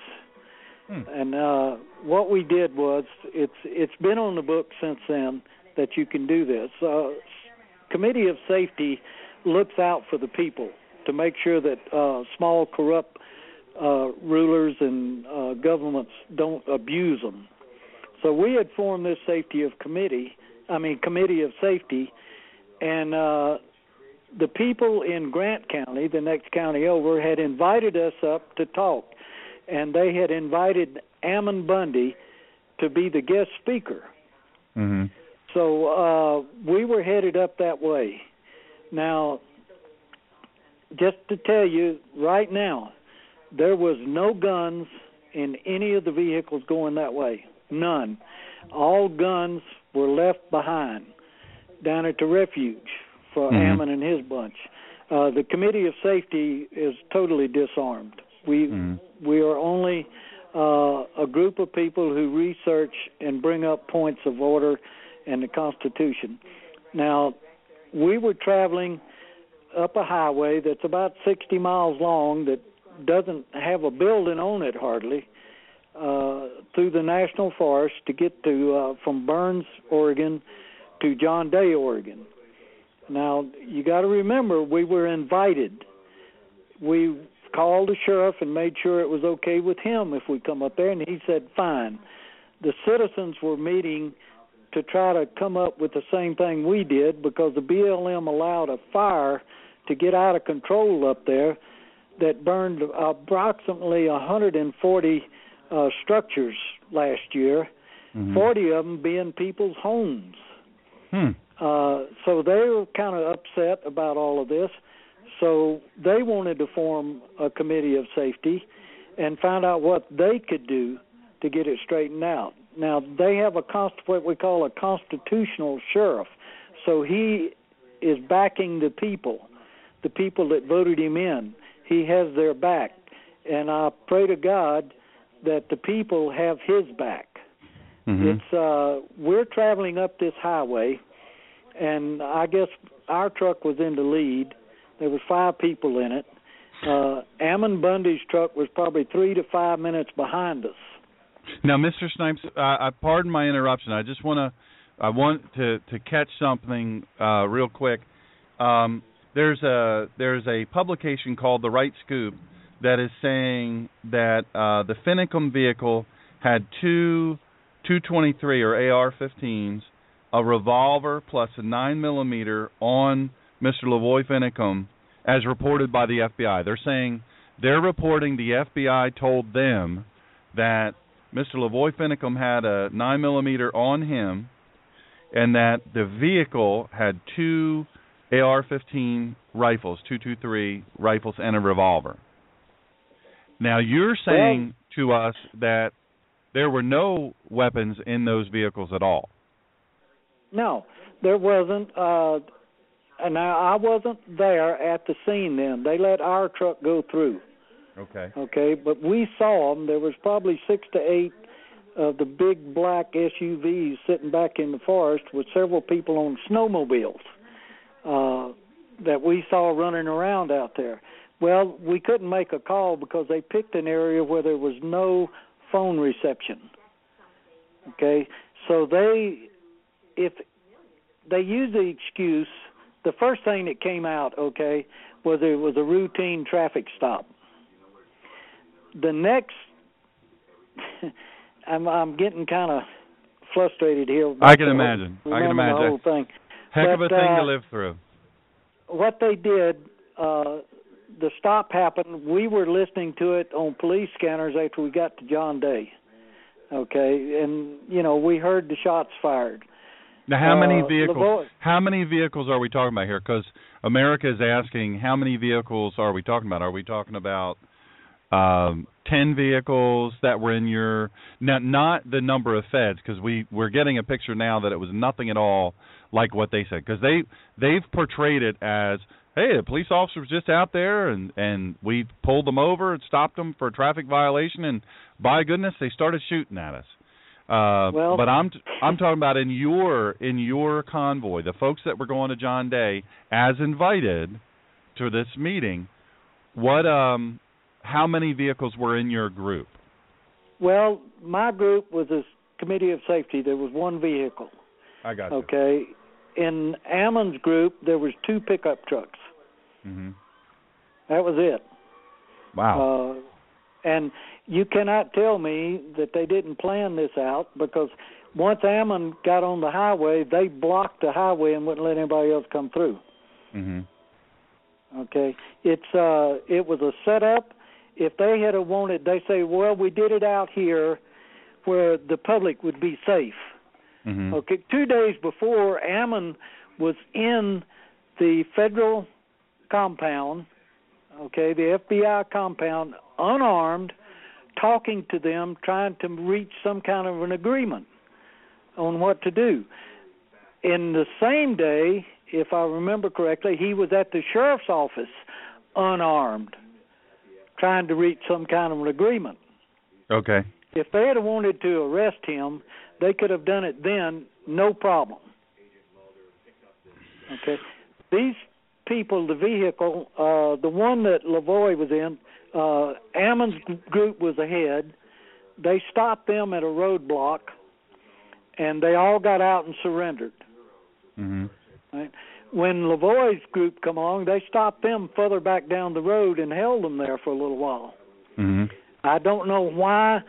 Hmm. And uh, what we did was, it's it's been on the book since then that you can do this. Uh, committee of safety looks out for the people to make sure that uh, small corrupt uh, rulers and uh, governments don't abuse them. So we had formed this safety of committee, I mean committee of safety, and uh, the people in Grant County, the next county over, had invited us up to talk, and they had invited Ammon Bundy to be the guest speaker. Mm-hmm. So uh, we were headed up that way. Now, just to tell you right now, there was no guns in any of the vehicles going that way. None. All guns were left behind down at the refuge for mm-hmm. Ammon and his bunch. Uh, the committee of safety is totally disarmed. We mm-hmm. we are only uh, a group of people who research and bring up points of order and the Constitution. Now, we were traveling up a highway that's about 60 miles long that doesn't have a building on it hardly, uh, through the national forest to get to uh, from Burns, Oregon, to John Day, Oregon. Now you got to remember we were invited. We called the sheriff and made sure it was okay with him if we come up there, and he said fine. The citizens were meeting to try to come up with the same thing we did because the BLM allowed a fire to get out of control up there that burned approximately 140 uh, structures last year, mm-hmm. 40 of them being people's homes. Hmm. Uh, so they were kind of upset about all of this. So they wanted to form a committee of safety and find out what they could do to get it straightened out. Now they have a const- what we call a constitutional sheriff. So he is backing the people, the people that voted him in. He has their back, and I pray to God that the people have his back. Mm-hmm. It's uh we're traveling up this highway and I guess our truck was in the lead. There was five people in it. Uh Ammon Bundy's truck was probably 3 to 5 minutes behind us. Now, Mr. Snipes, uh, I pardon my interruption. I just want to I want to to catch something uh real quick. Um there's a there's a publication called The Right Scoop that is saying that uh, the Finicum vehicle had two 223 or AR-15s, a revolver plus a nine millimeter on Mr. LaVoy Finicum, as reported by the FBI. They're saying they're reporting the FBI told them that Mr. LaVoy Finicum had a nine millimeter on him, and that the vehicle had two AR-15 rifles, two two three rifles, and a revolver. Now you're saying well, to us that there were no weapons in those vehicles at all. No, there wasn't. Uh, and now I wasn't there at the scene then. They let our truck go through. Okay. Okay, but we saw them. There was probably six to eight of the big black SUVs sitting back in the forest with several people on snowmobiles uh, that we saw running around out there. Well, we couldn't make a call because they picked an area where there was no phone reception. Okay, so they, if they use the excuse, the first thing that came out, okay, was it was a routine traffic stop. The next, [LAUGHS] I'm I'm getting kind of frustrated here. I can imagine. I can imagine. The whole thing. Heck but, of a thing uh, to live through. What they did, uh, the stop happened. We were listening to it on police scanners after we got to John Day. Okay, and you know we heard the shots fired. Now, how many Uh, vehicles? LaVoy- How many vehicles are we talking about here? Because America is asking, how many vehicles are we talking about? Are we talking about um, ten vehicles that were in your not not the number of feds? Because we we're getting a picture now that it was nothing at all like what they said. Because they they've portrayed it as, hey, the police officer was just out there and and we pulled them over and stopped them for a traffic violation, and by goodness, they started shooting at us. Uh, Well- but I'm I'm talking about in your in your convoy, the folks that were going to John Day as invited to this meeting. What um, how many vehicles were in your group? Well, my group was a committee of safety. There was one vehicle. I got Okay. In Ammon's group, there was two pickup trucks. Hmm That was it. Wow. Uh, and you cannot tell me that they didn't plan this out because once Ammon got on the highway, they blocked the highway and wouldn't let anybody else come through. hmm Okay, it's uh, it was a setup. If they had wanted, they say, well, we did it out here where the public would be safe. hmm Okay, two days before, Ammon was in the federal compound, okay, the FBI compound, unarmed, talking to them, trying to reach some kind of an agreement on what to do. In the same day, if I remember correctly, he was at the sheriff's office, unarmed, trying to reach some kind of an agreement. Okay. If they had wanted to arrest him, they could have done it then, no problem. Okay. These people, the vehicle, uh, the one that LaVoy was in, uh, Ammon's group was ahead. They stopped them at a roadblock, and they all got out and surrendered. hmm Right? When LaVoy's group come along, they stopped them further back down the road and held them there for a little while. hmm I don't know why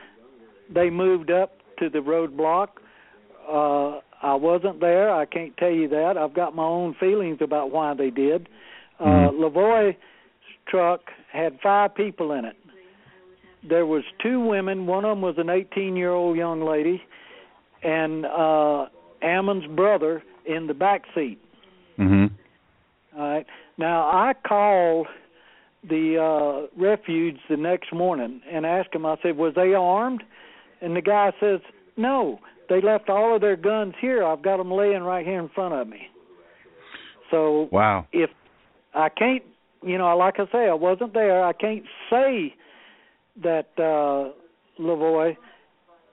they moved up to the roadblock. Uh, I wasn't there. I can't tell you that. I've got my own feelings about why they did. Uh, Mhm. LaVoy's truck had five people in it. There was two women. One of them was an 18-year-old young lady, and uh, Ammon's brother in the back seat. hmm All right. Now I called the uh refuge the next morning and asked him. I said, "Was they armed?" And the guy says, "No. They left all of their guns here. I've got them laying right here in front of me." So Wow. if I can't, you know, like I say, I wasn't there. I can't say that uh LaVoy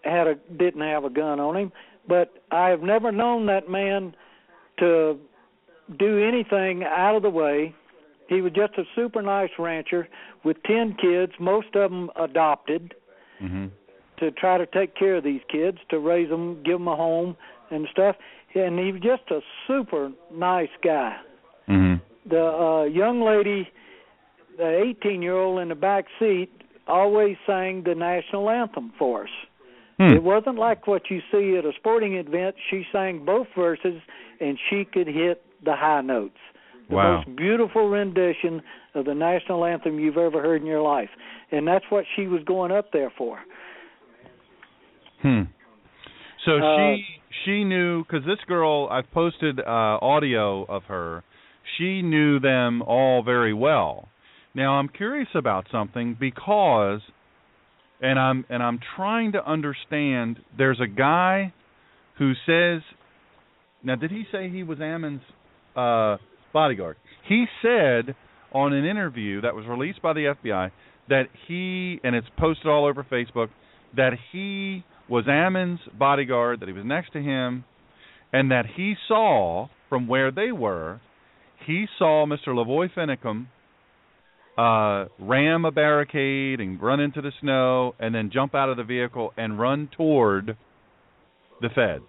had a didn't have a gun on him, but I have never known that man to do anything out of the way. He was just a super nice rancher with 10 kids, most of them adopted hmm to try to take care of these kids, to raise them, give them a home and stuff. And he was just a super nice guy. Hmm the uh young lady the 18 year old in the back seat always sang the national anthem for us. Hmm. it wasn't like what you see at a sporting event. She sang both verses and she could hit the high notes. The Wow. most beautiful rendition of the national anthem you've ever heard in your life. And that's what she was going up there for Hmm. So Uh, she she knew because this girl I've posted uh, audio of her. She knew them all very well. Now I'm curious about something because, and I'm and I'm trying to understand. There's a guy who says, now did he say he was Ammon's uh, bodyguard? He said on an interview that was released by the FBI that he and it's posted all over Facebook that he was Ammon's bodyguard, that he was next to him, and that he saw from where they were, he saw Mr. LaVoy Finicum uh, ram a barricade and run into the snow, and then jump out of the vehicle and run toward the feds.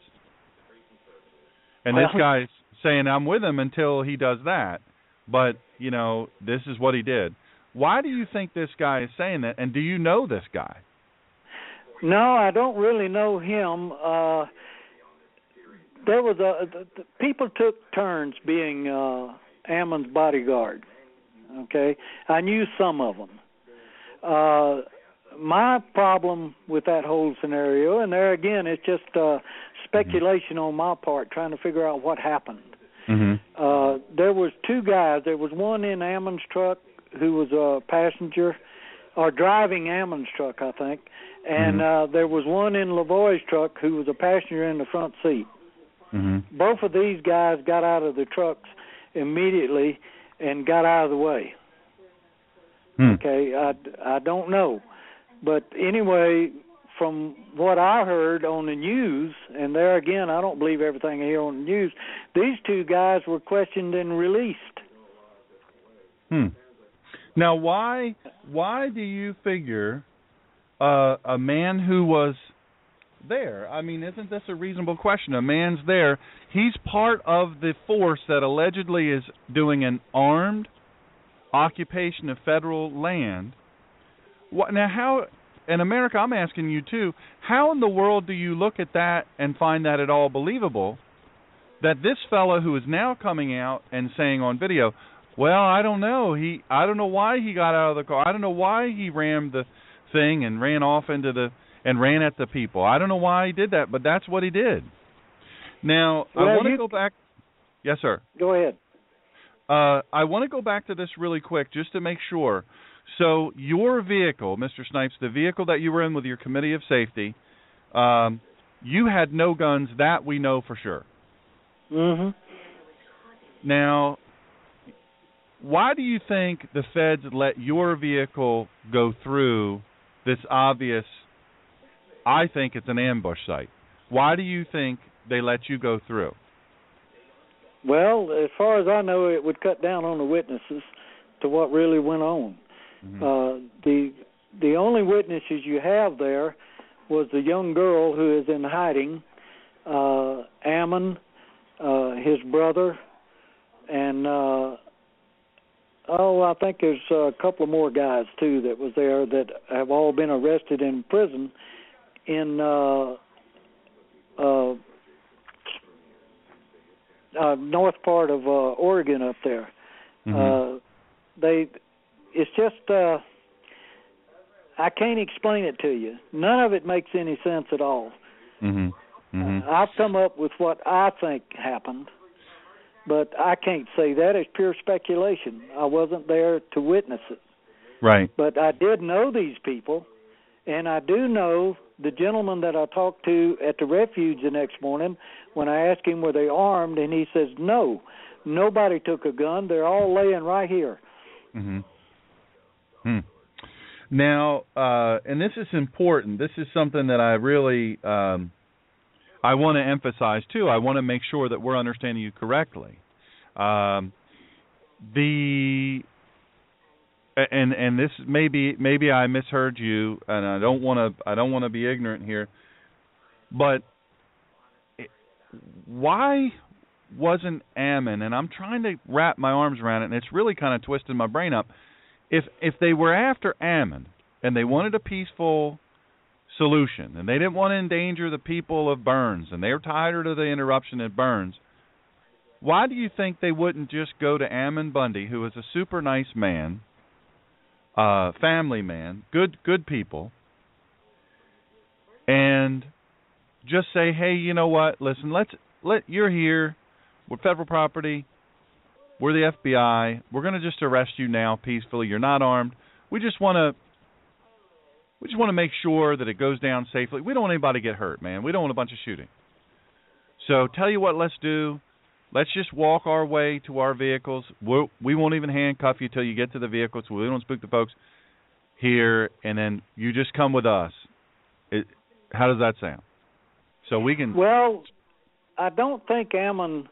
And this guy's saying, "I'm with him until he does that," but you know, this is what he did. Why do you think this guy is saying that? And do you know this guy? No, I don't really know him. Uh there was a the, the people took turns being uh Ammon's bodyguard. Okay, I knew some of them. Uh, my problem with that whole scenario, and there again, it's just uh, speculation on my part, trying to figure out what happened. Mm-hmm. Uh, there was two guys. There was one in Ammon's truck who was a passenger, or driving Ammon's truck, I think, and uh, there was one in LaVoy's truck who was a passenger in the front seat. Mm-hmm. Both of these guys got out of the trucks immediately and got out of the way. Hmm. Okay, I, I don't know, but anyway, from what I heard on the news, and there again, I don't believe everything I hear on the news. These two guys were questioned and released. Hmm. Now, why why do you figure a man who was there? I mean, isn't this a reasonable question? A man's there. He's part of the force that allegedly is doing an armed occupation of federal land. What, now, how in America? I'm asking you too. How in the world do you look at that and find that at all believable? That this fellow who is now coming out and saying on video, well, I don't know. He I don't know why he got out of the car. I don't know why he rammed the thing and ran off into the and ran at the people. I don't know why he did that, but that's what he did. Now, I want to go back Yes, sir. Go ahead. Uh, I want to go back to this really quick just to make sure. So, your vehicle, Mr. Snipes, the vehicle that you were in with your committee of safety, um, you had no guns. That we know for sure. Mm-hmm. Now, why do you think the feds let your vehicle go through this obvious? I think it's an ambush site. Why do you think they let you go through? Well, as far as I know, it would cut down on the witnesses to what really went on. Uh, the the only witnesses you have there was the young girl who is in hiding, uh, Ammon, uh, his brother, and uh, oh, I think there's a couple of more guys too that was there that have all been arrested in prison in uh, uh, uh, north part of uh, Oregon up there. Uh, they, it's just uh, I can't explain it to you. None of it makes any sense at all. Mhm. Mhm. Uh, I've come up with what I think happened, but I can't say that. It's pure speculation. I wasn't there to witness it, Right. but I did know these people, and I do know the gentleman that I talked to at the refuge the next morning when I asked him were they armed, and he says no, nobody took a gun. They're all laying right here. Mhm. Hmm. Now, uh, and this is important. This is something that I really um, I want to emphasize too. I want to make sure that we're understanding you correctly. Um, the and and this maybe maybe I misheard you, and I don't want to I don't want to be ignorant here, but why wasn't Ammon? And I'm trying to wrap my arms around it, and it's really kind of twisting my brain up. If if they were after Ammon and they wanted a peaceful solution, and they didn't want to endanger the people of Burns, and they were tired of the interruption at Burns, why do you think they wouldn't just go to Ammon Bundy, who is a super nice man, uh, family man, good good people, and just say, hey, you know what? Listen, let's let you're here. We're federal property. We're the FBI. We're going to just arrest you now peacefully. You're not armed. We just want to we just want to make sure that it goes down safely. We don't want anybody to get hurt, man. We don't want a bunch of shooting. So tell you what, let's do. Let's just walk our way to our vehicles. We'll, we won't even handcuff you till you get to the vehicles. We don't spook the folks here, and then you just come with us. It, how does that sound? So we can. Well, I don't think Ammon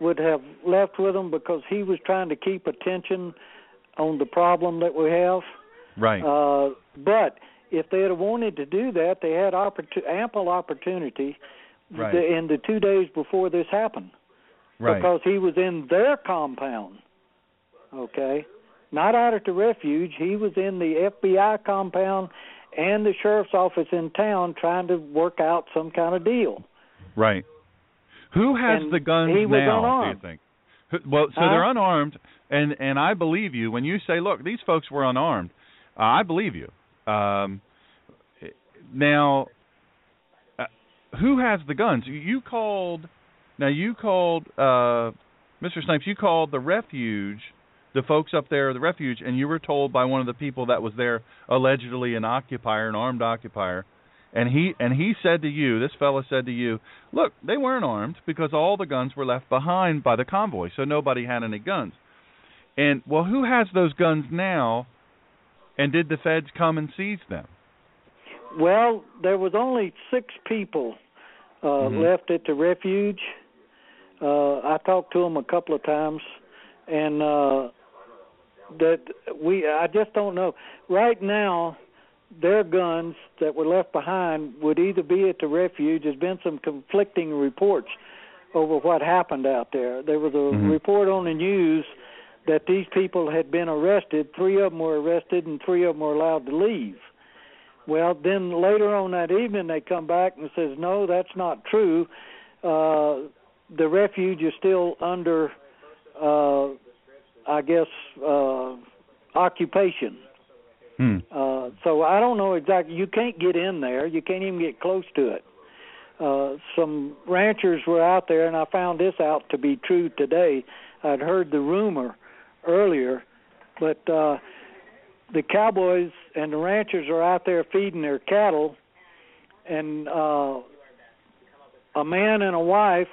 would have left with them because he was trying to keep attention on the problem that we have. Right. Uh, but if they had wanted to do that, they had opportu- ample opportunity Right. the, in the two days before this happened right. because he was in their compound. Okay, not out at the refuge. He was in the FBI compound and the sheriff's office in town trying to work out some kind of deal. Right. Who has And the guns he was now? unarmed. Do you think? Well, so Huh? they're unarmed, and and I believe you when you say, look, these folks were unarmed. Uh, I believe you. Um, now, uh, who has the guns? You called. Now you called, uh, Mr. Snipes. You called the refuge, the folks up there, the refuge, and you were told by one of the people that was there, allegedly an occupier, an armed occupier, and he and he said to you, this fellow said to you, look, they weren't armed because all the guns were left behind by the convoy, so nobody had any guns. And well, who has those guns now? And did the feds come and seize them? Well, there was only six people uh, Mhm. left at the refuge. Uh, I talked to them a couple of times, and uh, that we I just don't know. Right now, their guns that were left behind would either be at the refuge. There's been some conflicting reports over what happened out there. There was a Mhm. report on the news that these people had been arrested. Three of them were arrested, and three of them were allowed to leave. Well, then later on that evening, they come back and says, "No, that's not true. Uh, the refuge is still under, uh, I guess, uh, occupation." Hmm. Uh, so I don't know exactly. You can't get in there. You can't even get close to it. Uh, some ranchers were out there, and I found this out to be true today. I'd heard the rumor earlier, but uh, the cowboys and the ranchers are out there feeding their cattle, and uh, a man and a wife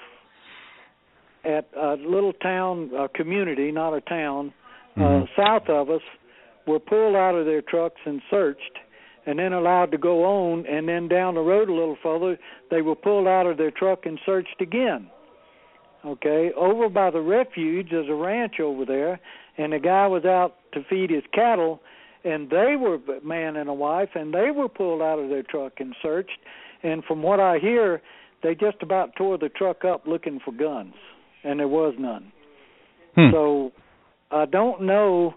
at a little town, a community, not a town, uh, Mhm. south of us, were pulled out of their trucks and searched, and then allowed to go on. And then down the road a little further, they were pulled out of their truck and searched again. Okay, over by the refuge, there's a ranch over there, and the guy was out to feed his cattle, and they were a man and a wife, and they were pulled out of their truck and searched. And from what I hear, they just about tore the truck up looking for guns, and there was none. Hmm. So I don't know,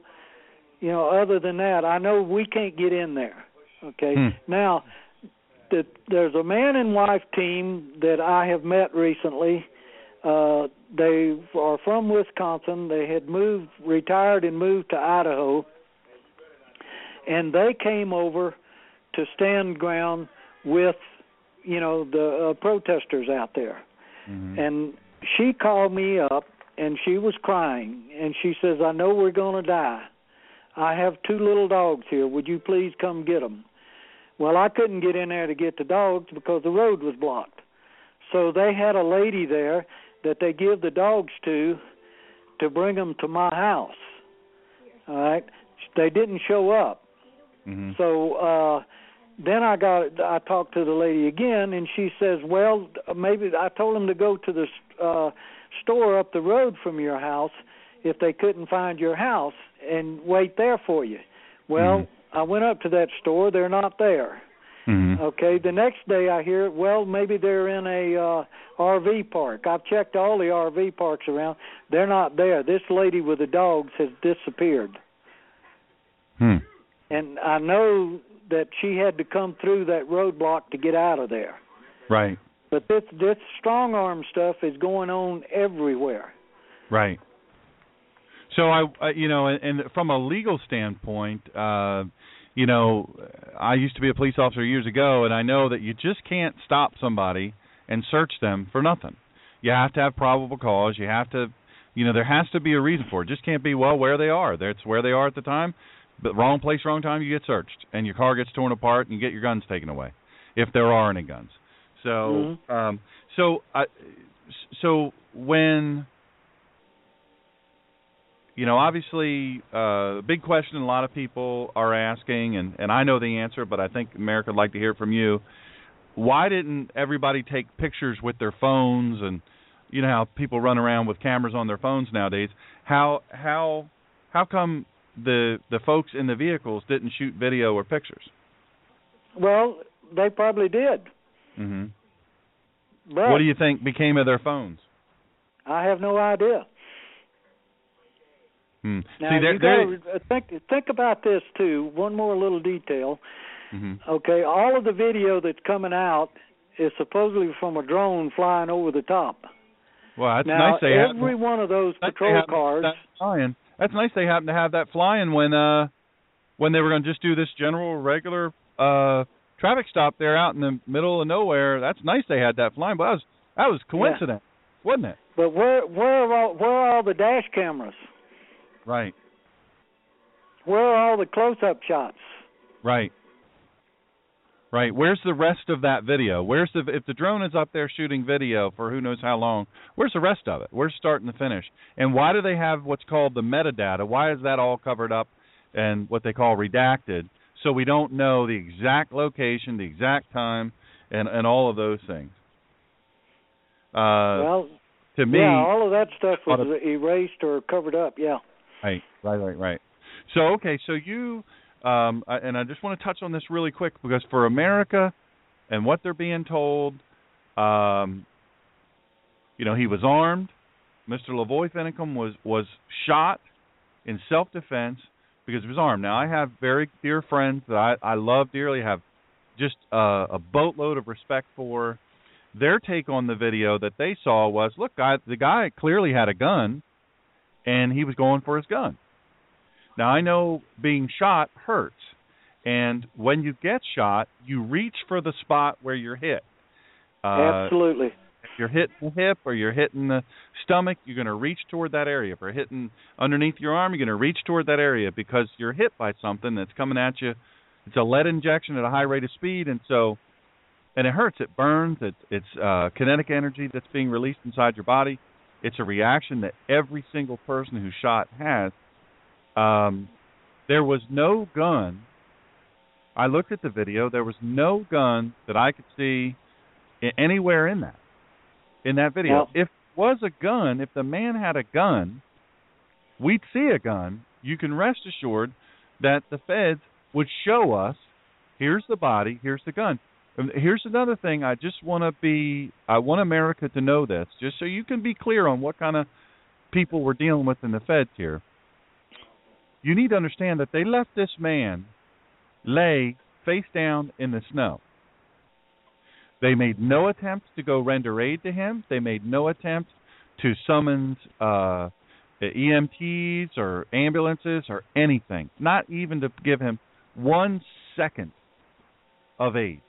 you know, other than that, I know we can't get in there. Okay. Hmm. Now, the, there's a man and wife team that I have met recently. Uh, they are from Wisconsin. They had moved, retired, and moved to Idaho, and they came over to stand ground with, you know, the uh, protesters out there. Mhm. and she called me up and she was crying. And she says i know we're going to die. I have two little dogs here. Would you please come get them well i couldn't get in there to get the dogs because the road was blocked. So they had a lady there that they give the dogs to to bring them to my house all right they didn't show up Mhm. so uh then I got I talked to the lady again and she says, "Well, maybe I told them to go to the uh store up the road from your house if they couldn't find your house and wait there for you." Well, Mhm. I went up to that store, they're not there. Mhm. Okay, the next day I hear, well, maybe they're in a uh RV park. I've checked all the RV parks around. They're not there. This lady with the dogs has disappeared Hmm. and I know that she had to come through that roadblock to get out of there. Right. But this this strong arm stuff is going on everywhere. Right. So I, you know, and, and from a legal standpoint, uh, you know, I used to be a police officer years ago, and I know that you just can't stop somebody and search them for nothing. You have to have probable cause. You have to, you know, there has to be a reason for it. it just can't be well where they are. That's where they are at the time. But wrong place, wrong time, you get searched, and your car gets torn apart, and you get your guns taken away, if there are any guns. So, Mhm. um, so, I, so when you know, obviously, uh, a big question a lot of people are asking, and, and I know the answer, but I think America would like to hear it from you. Why didn't everybody take pictures with their phones, and you know how people run around with cameras on their phones nowadays? How how how come the the folks in the vehicles didn't shoot video or pictures? Well, they probably did. hmm But What do you think became of their phones? I have no idea. Hmm. Now See, they're, you they're, think think about this too. One more little detail. mhm. Okay, all of the video that's coming out is supposedly from a drone flying over the top. Well, that's now nice. They have every one of those patrol cars. that flying. That's nice. They happen to have that flying when uh when they were going to just do this general regular uh traffic stop there out in the middle of nowhere. That's nice. They had that flying, but that was that was coincidence, wasn't it? But where where are all where are all the dash cameras? Right. Where are all the close-up shots? Right. Right. Where's the rest of that video? Where's the if the drone is up there shooting video for who knows how long? Where's the rest of it? Where's start and the finish? And why do they have what's called the metadata? Why is that all covered up and what they call redacted? So we don't know the exact location, the exact time, and and all of those things. Uh, well, to me, yeah, all of that stuff was erased or covered up. Yeah. Right, right, right, right. So okay, so you um and I just want to touch on this really quick because for America and what they're being told, um you know, he was armed. Mr. LaVoy Finicum was was shot in self defense because he was armed. Now I have very dear friends that I, I love dearly, have just uh, a boatload of respect for. Their take on the video that they saw was, look, the guy clearly had a gun, and he was going for his gun. Now I know being shot hurts, and when you get shot, you reach for the spot where you're hit. Uh, Absolutely. if you're hitting the hip or you're hitting the stomach, you're going to reach toward that area. If you're hitting underneath your arm, you're going to reach toward that area because you're hit by something that's coming at you. It's a lead injection at a high rate of speed, and so, and it hurts. It burns. It's it's uh, kinetic energy that's being released inside your body. It's a reaction that every single person who shot has. Um, there was no gun. I looked at the video. There was no gun that I could see anywhere in that in that video. Well- if it was a gun, if the man had a gun, we'd see a gun. You can rest assured that the feds would show us here's the body, here's the gun. Here's another thing I just want to be I want America to know this just so you can be clear on what kind of people we're dealing with in the feds here. You need to understand that they left this man lay face down in the snow. They made no attempt to go render aid to him. They made no attempt to summon uh, EMTs or ambulances or anything. Not even to give him one second of aid.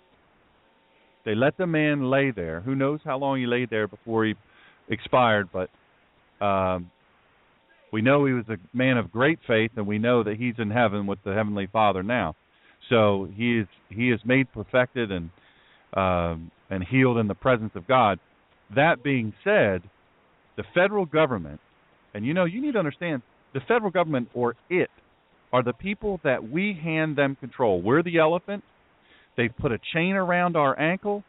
They let the man lay there. Who knows how long he lay there before he expired, but um, we know he was a man of great faith, and we know that he's in heaven with the heavenly Father now. So he is he is made perfected and um, and healed in the presence of God. That being said, the federal government, and you know you need to understand, the federal government or it are the people that we hand them control. We're the elephant. They've put a chain around our ankle,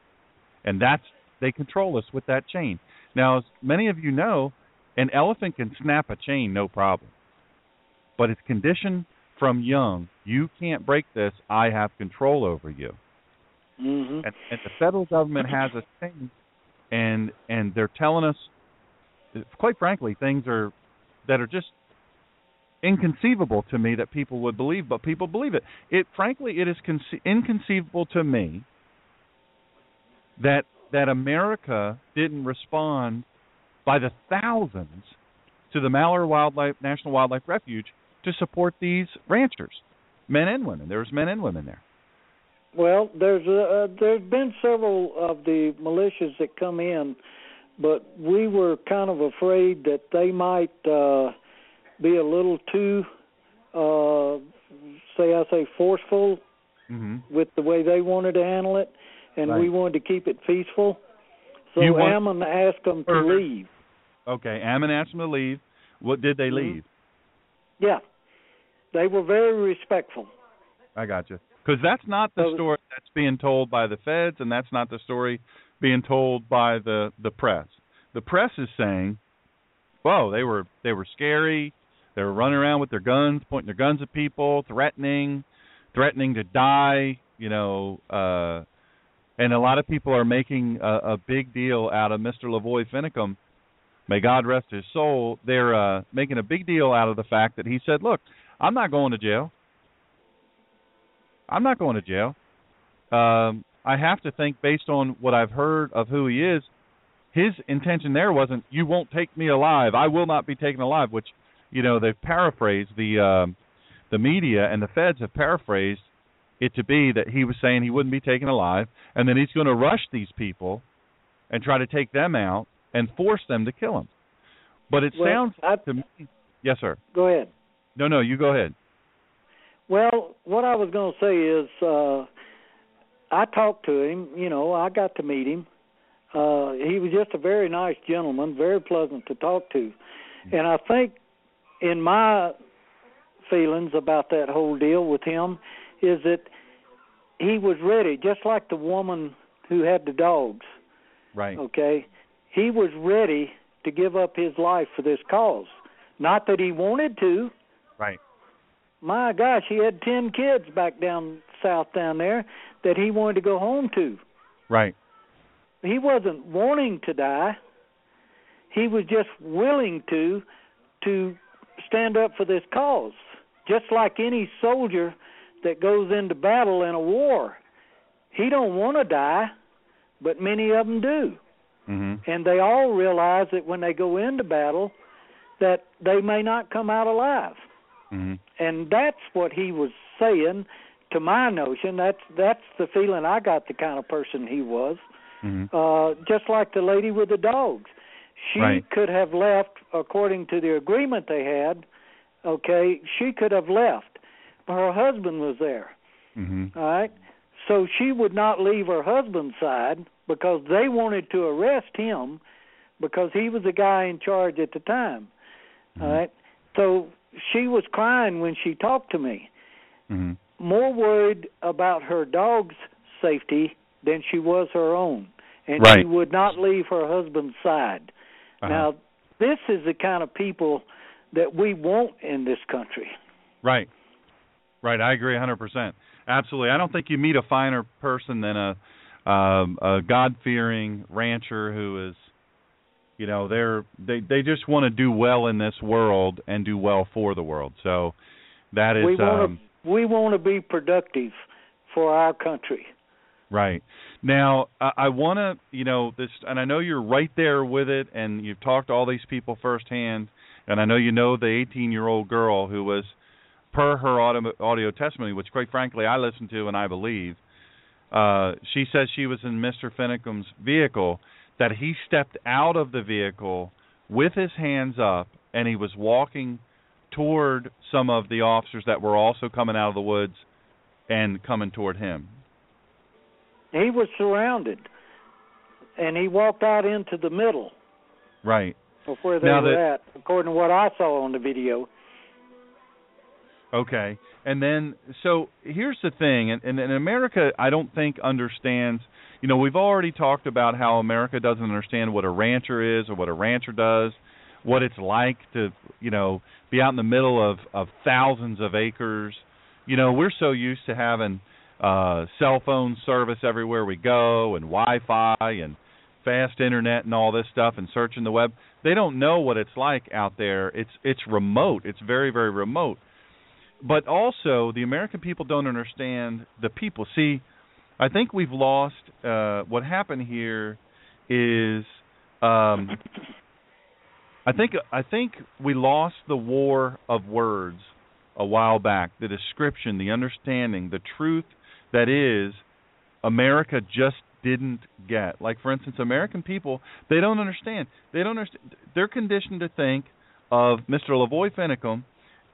and that's they control us with that chain. Now, as many of you know, an elephant can snap a chain no problem, but it's conditioned from young. You can't break this. I have control over you. Mhm. And, and the federal government has a thing, and and they're telling us, quite frankly, things are that are just inconceivable to me that people would believe, but people believe it. It frankly, it is conce- inconceivable to me that that America didn't respond by the thousands to the Malheur Wildlife National Wildlife Refuge to support these ranchers. men and women. There was men and women there. Well, there's uh, there's been several of the militias that come in, but we were kind of afraid that they might uh, be a little too, uh, say I say, forceful Mm-hmm. with the way they wanted to handle it, and Right. we wanted to keep it peaceful. So You want- Ammon asked them to leave. Okay, Ammon asked them to leave. What did they Mhm. leave? Yeah, they were very respectful. I got you. Because that's not the So- story that's being told by the feds, and that's not the story being told by the the press. The press is saying, "Whoa, they were they were scary. They were running around with their guns, pointing their guns at people, threatening, threatening to die." You know, uh, and a lot of people are making a, a big deal out of Mr. LaVoy Finicum. May God rest his soul. They're uh, making a big deal out of the fact that he said, "Look, I'm not going to jail. I'm not going to jail. Um, I have to think based on what I've heard of who he is, his intention there wasn't you won't take me alive. I will not be taken alive, which you know they've paraphrased the um, the media and the feds have paraphrased it to be that he was saying he wouldn't be taken alive, and then he's going to rush these people and try to take them out and force them to kill him. But it Well, sounds I, to me, yes, sir. go ahead. No, no, you go ahead. Well, what I was going to say is, uh, I talked to him. You know, I got to meet him. Uh, he was just a very nice gentleman, very pleasant to talk to, and I think, in my feelings about that whole deal with him, is that he was ready, just like the woman who had the dogs. Right. Okay, he was ready to give up his life for this cause. Not that he wanted to, Right. my gosh, he had ten kids back down south down there that he wanted to go home to. Right. He wasn't wanting to die. He was just willing to to stand up for this cause. Just like any soldier that goes into battle in a war. He don't want to die, but many of them do. Mhm. And they all realize that when they go into battle that they may not come out alive Mhm. and that's what he was saying to my notion that's that's the feeling i got the kind of person he was Mhm. uh just like the lady with the dogs she Right. could have left according to the agreement they had okay she could have left but her husband was there Mhm. all right so she would not leave her husband's side because they wanted to arrest him because he was the guy in charge at the time all right so she was crying when she talked to me Mhm. more worried about her dog's safety than she was her own and Right. she would not leave her husband's side Uh-huh. now this is the kind of people that we want in this country Right. Right. I agree 100%. Absolutely. I don't think you meet a finer person than a um a God-fearing rancher who is you know, they're they they just want to do well in this world and do well for the world. So that is we want um to we want to be productive for our country Right. Now, I, I want to, you know, this, and I know you're right there with it, and you've talked to all these people firsthand, and I know you know the 18 year old girl who was, per her audio, audio testimony, which quite frankly I listened to and I believe, uh, she says she was in Mr. Finicum's vehicle, that he stepped out of the vehicle with his hands up, and he was walking toward some of the officers that were also coming out of the woods and coming toward him. He was surrounded and he walked out into the middle Right. of where they Now were that- at according to what i saw on the video Okay. And then so here's the thing and, and, and America I don't think understands you know, we've already talked about how America doesn't understand what a rancher is or what a rancher does, what it's like to, you know, be out in the middle of of thousands of acres. You know, we're so used to having uh cell phone service everywhere we go and Wi-Fi and fast internet and all this stuff and searching the web. They don't know what it's like out there. It's it's remote. It's very very remote but also the American people don't understand the people. See, I think we've lost. Uh, what happened here is, um, I think I think we lost the war of words a while back. The description, the understanding, the truth that is America just didn't get. Like for instance, American people, they don't understand. They don't understand. They're conditioned to think of Mr. LaVoy Finicum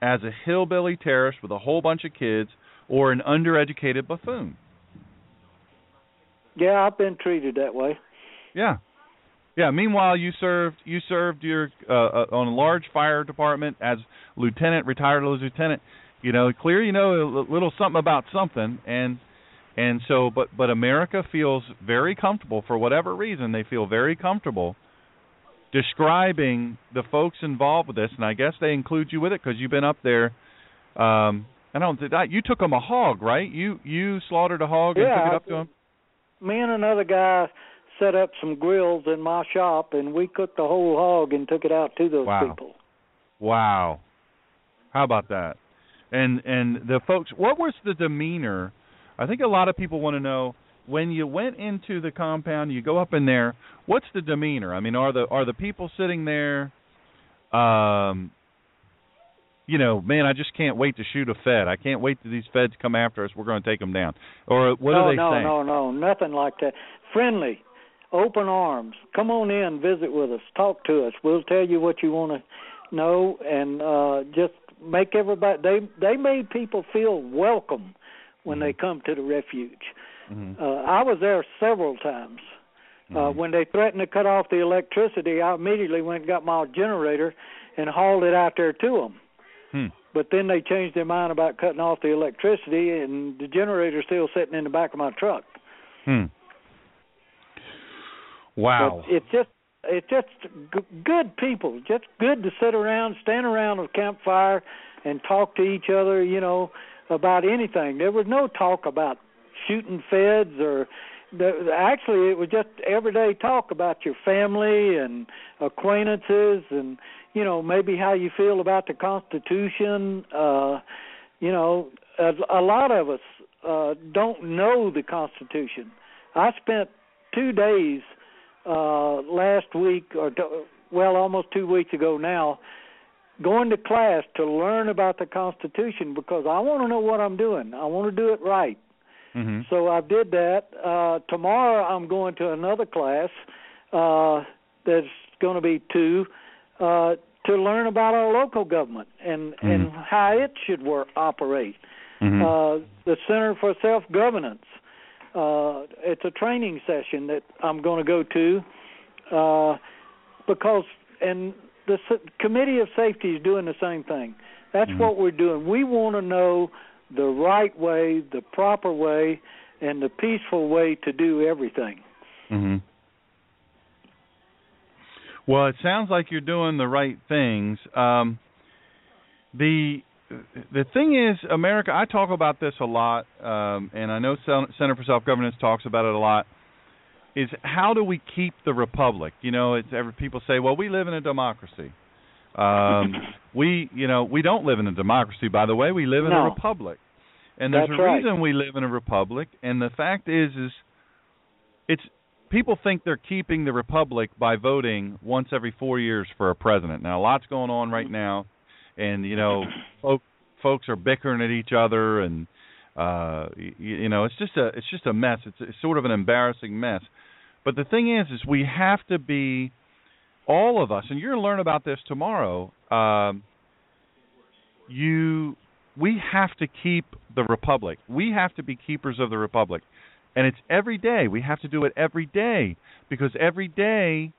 as a hillbilly terrorist with a whole bunch of kids or an undereducated buffoon. Yeah, I've been treated that way. Yeah. Yeah. Meanwhile, you served you served your uh, uh, on a large fire department as lieutenant, retired as lieutenant. You know, clear. You know a little something about something, and and so, but but America feels very comfortable for whatever reason. They feel very comfortable describing the folks involved with this, and I guess they include you with it because you've been up there. Um, I don't. You took them a hog, right? You you slaughtered a hog yeah, and took it up to them. Me and another guy set up some grills in my shop, and we cooked the whole hog and took it out to those wow. people. Wow. How about that? And and the folks, what was the demeanor? I think a lot of people want to know when you went into the compound, you go up in there. What's the demeanor? I mean, are the are the people sitting there? Um, you know, man, I just can't wait to shoot a Fed. I can't wait till these Feds come after us. We're going to take them down. Or what no, are they no, saying? No, no, no, nothing like that. Friendly, open arms. Come on in, visit with us, talk to us. We'll tell you what you want to know, and uh just make everybody. They they made people feel welcome when mm-hmm. they come to the refuge. Mm-hmm. Uh, I was there several times. Uh, mm-hmm. when they threatened to cut off the electricity, I immediately went and got my generator and hauled it out there to them. Hmm. But then they changed their mind about cutting off the electricity, and the generator's still sitting in the back of my truck. Hmm. Wow. But it's just it's just g- good people, just good to sit around, stand around a campfire, and talk to each other. You know about anything. There was no talk about shooting feds or the, actually it was just everyday talk about your family and acquaintances and you know maybe how you feel about the constitution uh you know a, a lot of us uh don't know the constitution i spent 2 days uh last week or well almost 2 weeks ago now going to class to learn about the constitution because I want to know what I'm doing. I want to do it right. Mm-hmm. So I did that. Uh, tomorrow I'm going to another class uh, that's going to be two uh, to learn about our local government and mm-hmm. and how it should work operate. Mm-hmm. Uh, the Center for Self Governance. Uh, it's a training session that I'm going to go to uh, because and the Committee of Safety is doing the same thing. That's mm-hmm. what we're doing. We want to know the right way, the proper way, and the peaceful way to do everything. Mm-hmm. Well, it sounds like you're doing the right things. Um, the the thing is, America. I talk about this a lot, um, and I know Center for Self Governance talks about it a lot. Is how do we keep the republic? You know, it's ever people say, "Well, we live in a democracy." Um, [LAUGHS] we, you know, we don't live in a democracy. By the way, we live in no. a republic, and there's That's a right. reason we live in a republic. And the fact is, is it's people think they're keeping the republic by voting once every four years for a president. Now, a lot's going on right now, and you know, folk, folks are bickering at each other, and uh, you, you know, it's just a it's just a mess. It's, it's sort of an embarrassing mess. But the thing is, is we have to be all of us, and you're going to learn about this tomorrow. Um, you, we have to keep the republic. We have to be keepers of the republic, and it's every day. We have to do it every day because every day,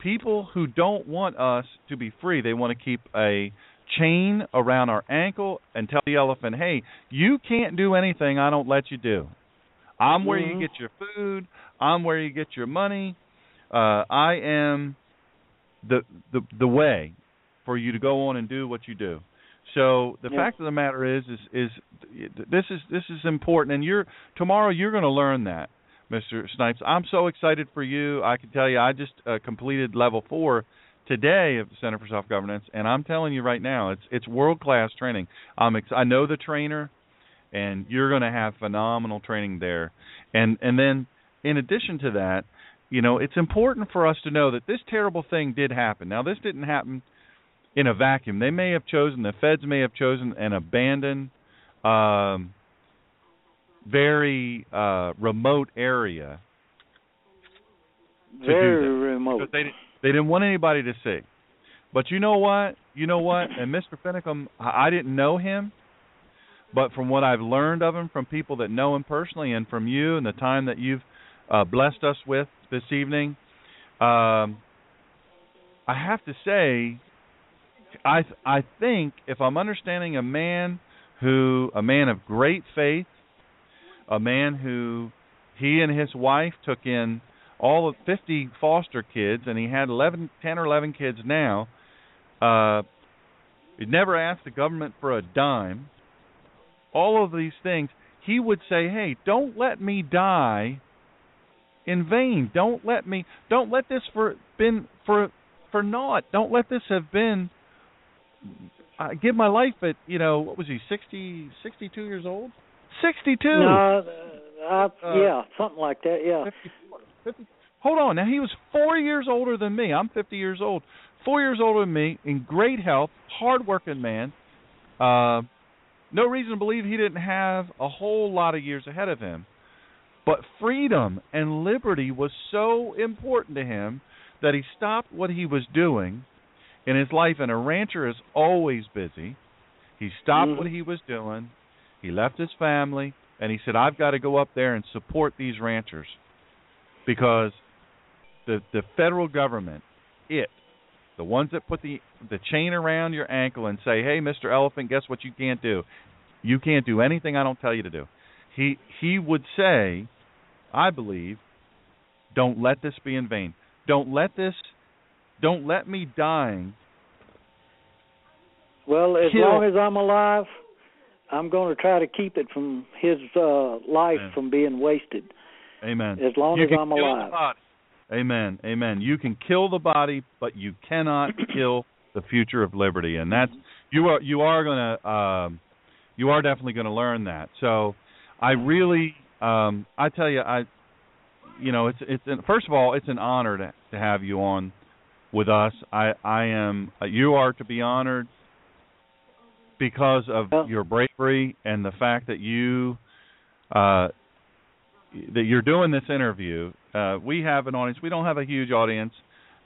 people who don't want us to be free, they want to keep a chain around our ankle and tell the elephant, "Hey, you can't do anything I don't let you do. I'm where Mhm. you get your food. I'm where you get your money. Uh, I am the the the way for you to go on and do what you do. So the Yeah. fact of the matter is, is is this is this is important, and you're tomorrow you're going to learn that, Mr. Snipes. I'm so excited for you. I can tell you, I just uh, completed level four today of the Center for Self Governance, and I'm telling you right now, it's it's world class training. I'm ex- I know the trainer, and you're going to have phenomenal training there, and and then in addition to that, you know, it's important for us to know that this terrible thing did happen. Now, this didn't happen in a vacuum. They may have chosen, the feds may have chosen an abandoned, um, very uh, remote area. Very remote. They didn't, they didn't want anybody to see. But you know what? You know what? And Mr. Finicum, I didn't know him, but from what I've learned of him from people that know him personally, and from you and the time that you've uh, blessed us with this evening, um, I have to say, I I think if I'm understanding a man who a man of great faith, a man who he and his wife took in all of 50 foster kids, and he had 11, 10 or 11 kids now. Uh, he never asked the government for a dime. All of these things, he would say, "Hey, don't let me die in vain. Don't let me. Don't let this for been for for naught. Don't let this have been. I give my life at you know what was he 60, 62 years old? Sixty two. No, uh, uh, yeah, something like that. Yeah. 54, 50, hold on. Now he was four years older than me. I'm fifty years old. Four years older than me, in great health, hard-working man. Uh, no reason to believe he didn't have a whole lot of years ahead of him. But freedom and liberty was so important to him that he stopped what he was doing in his life. And a rancher is always busy. He stopped Mhm. what he was doing. He left his family, and he said, "I've got to go up there and support these ranchers because the the federal government, it, the ones that put the the chain around your ankle and say, "Hey, Mr. Elephant, guess what you can't do? You can't do anything I don't tell you to do." He he would say, I believe, don't let this be in vain. Don't let this don't let me dying Well, as Kill- long as I'm alive, I'm going to try to keep it from his uh life Amen. from being wasted. Amen. As long you as I'm alive. Amen. Amen. You can kill the body, but you cannot [CLEARS THROAT] kill the future of liberty, and that's you are you are going to um, you are definitely going to learn that. So, I really um, I tell you I you know it's it's an, first of all it's an honor to to have you on with us. I I am uh, you are to be honored because of Well- your bravery and the fact that you uh that you're doing this interview. Uh, we have an audience. We don't have a huge audience.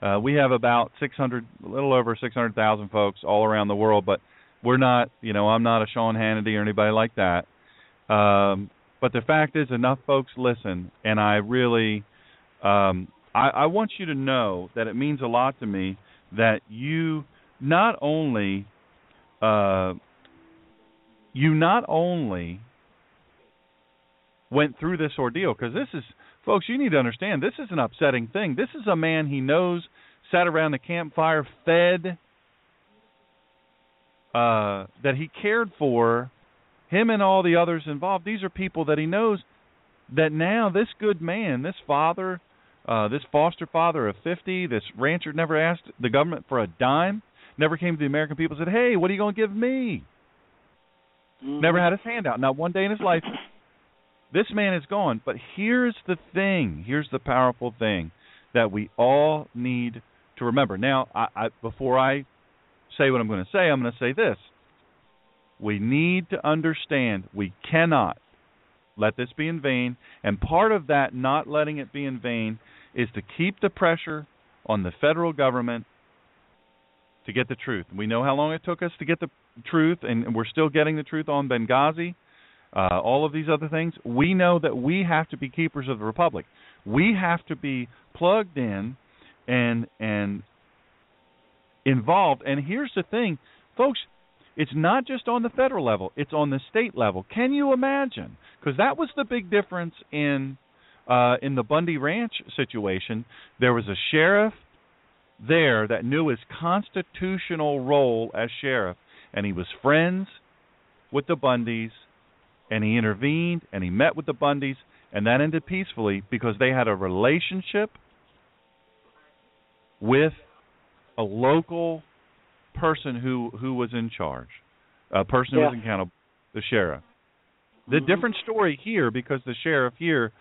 Uh, we have about 600, a little over 600,000 folks all around the world. But we're not, you know, I'm not a Sean Hannity or anybody like that. Um, but the fact is, enough folks listen, and I really, um, I, I want you to know that it means a lot to me that you not only, uh, you not only went through this ordeal because this is folks you need to understand this is an upsetting thing. This is a man he knows sat around the campfire fed uh that he cared for him and all the others involved these are people that he knows that now this good man this father uh this foster father of 50 this rancher never asked the government for a dime never came to the american people and said hey what are you going to give me Mhm. never had his hand out not one day in his life this man is gone. But here's the thing. Here's the powerful thing that we all need to remember. Now, I, I, before I say what I'm going to say, I'm going to say this. We need to understand we cannot let this be in vain. And part of that not letting it be in vain is to keep the pressure on the federal government to get the truth. We know how long it took us to get the truth, and we're still getting the truth on Benghazi uh, all of these other things, we know that we have to be keepers of the republic. We have to be plugged in and and involved. And here's the thing, folks, it's not just on the federal level; it's on the state level. Can you imagine? Because that was the big difference in uh, in the Bundy Ranch situation. There was a sheriff there that knew his constitutional role as sheriff, and he was friends with the Bundys and he intervened and he met with the Bundys and that ended peacefully because they had a relationship with a local person who who was in charge, a person who was Yeah. accountable, the sheriff. The Mhm. different story here because the sheriff here,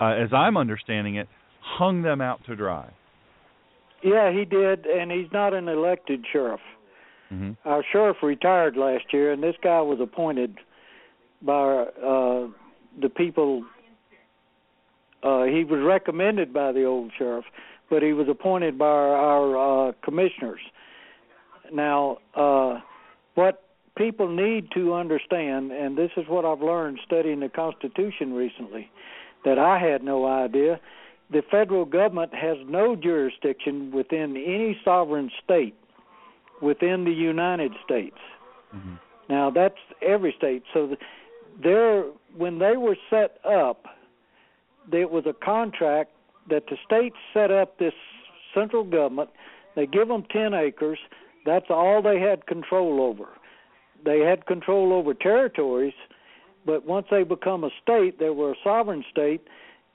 uh, as I'm understanding it, hung them out to dry. Yeah, he did, and he's not an elected sheriff. hmm Our sheriff retired last year, and this guy was appointed by uh, the people. Uh, he was recommended by the old sheriff, but he was appointed by our, our uh, commissioners. Now, uh, what people need to understand, and this is what I've learned studying the Constitution recently, that I had no idea. The federal government has no jurisdiction within any sovereign state within the United States. hmm Now that's every state. So there, when they were set up, it was a contract that the states set up this central government. They give them ten acres. That's all they had control over. They had control over territories, but once they become a state, they were a sovereign state,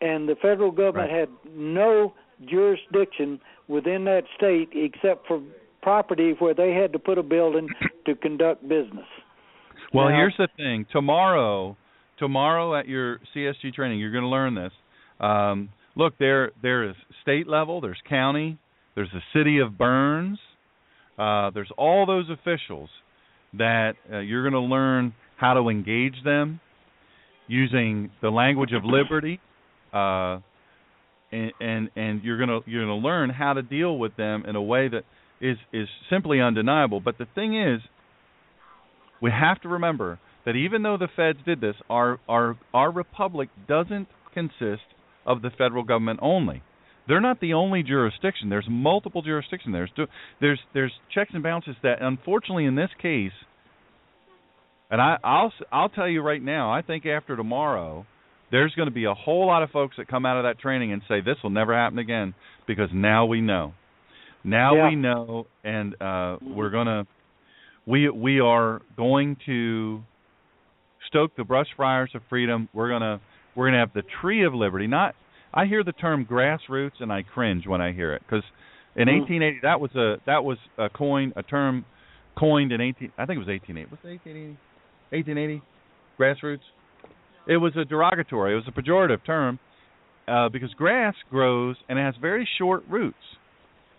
and the federal government Right. had no jurisdiction within that state except for property where they had to put a building [COUGHS] to conduct business. Well, Now- here's the thing. Tomorrow, tomorrow at your CSG training, you're going to learn this. Um, look, there there is state level, there's county, there's the city of Burns, uh, there's all those officials that uh, you're going to learn how to engage them using the language of liberty, uh, and, and and you're going to you're going to learn how to deal with them in a way that is is simply undeniable. But the thing is, we have to remember that even though the feds did this, our our our republic doesn't consist of the federal government only. They're not the only jurisdiction. There's multiple jurisdictions. There's there's there's checks and balances that unfortunately in this case, and I I'll s- I'll tell you right now, I think after tomorrow, there's going to be a whole lot of folks that come out of that training and say this will never happen again because now we know. Now Yeah. we know, and uh, we're gonna we we are going to stoke the brush fires of freedom. We're gonna we're gonna have the tree of liberty. Not I hear the term grassroots and I cringe when I hear it because in Mhm. 1880 that was a that was a coin a term coined in 18 I think it was 1880 was it 1880 1880 grassroots. It was a derogatory. It was a pejorative term uh, because grass grows and it has very short roots,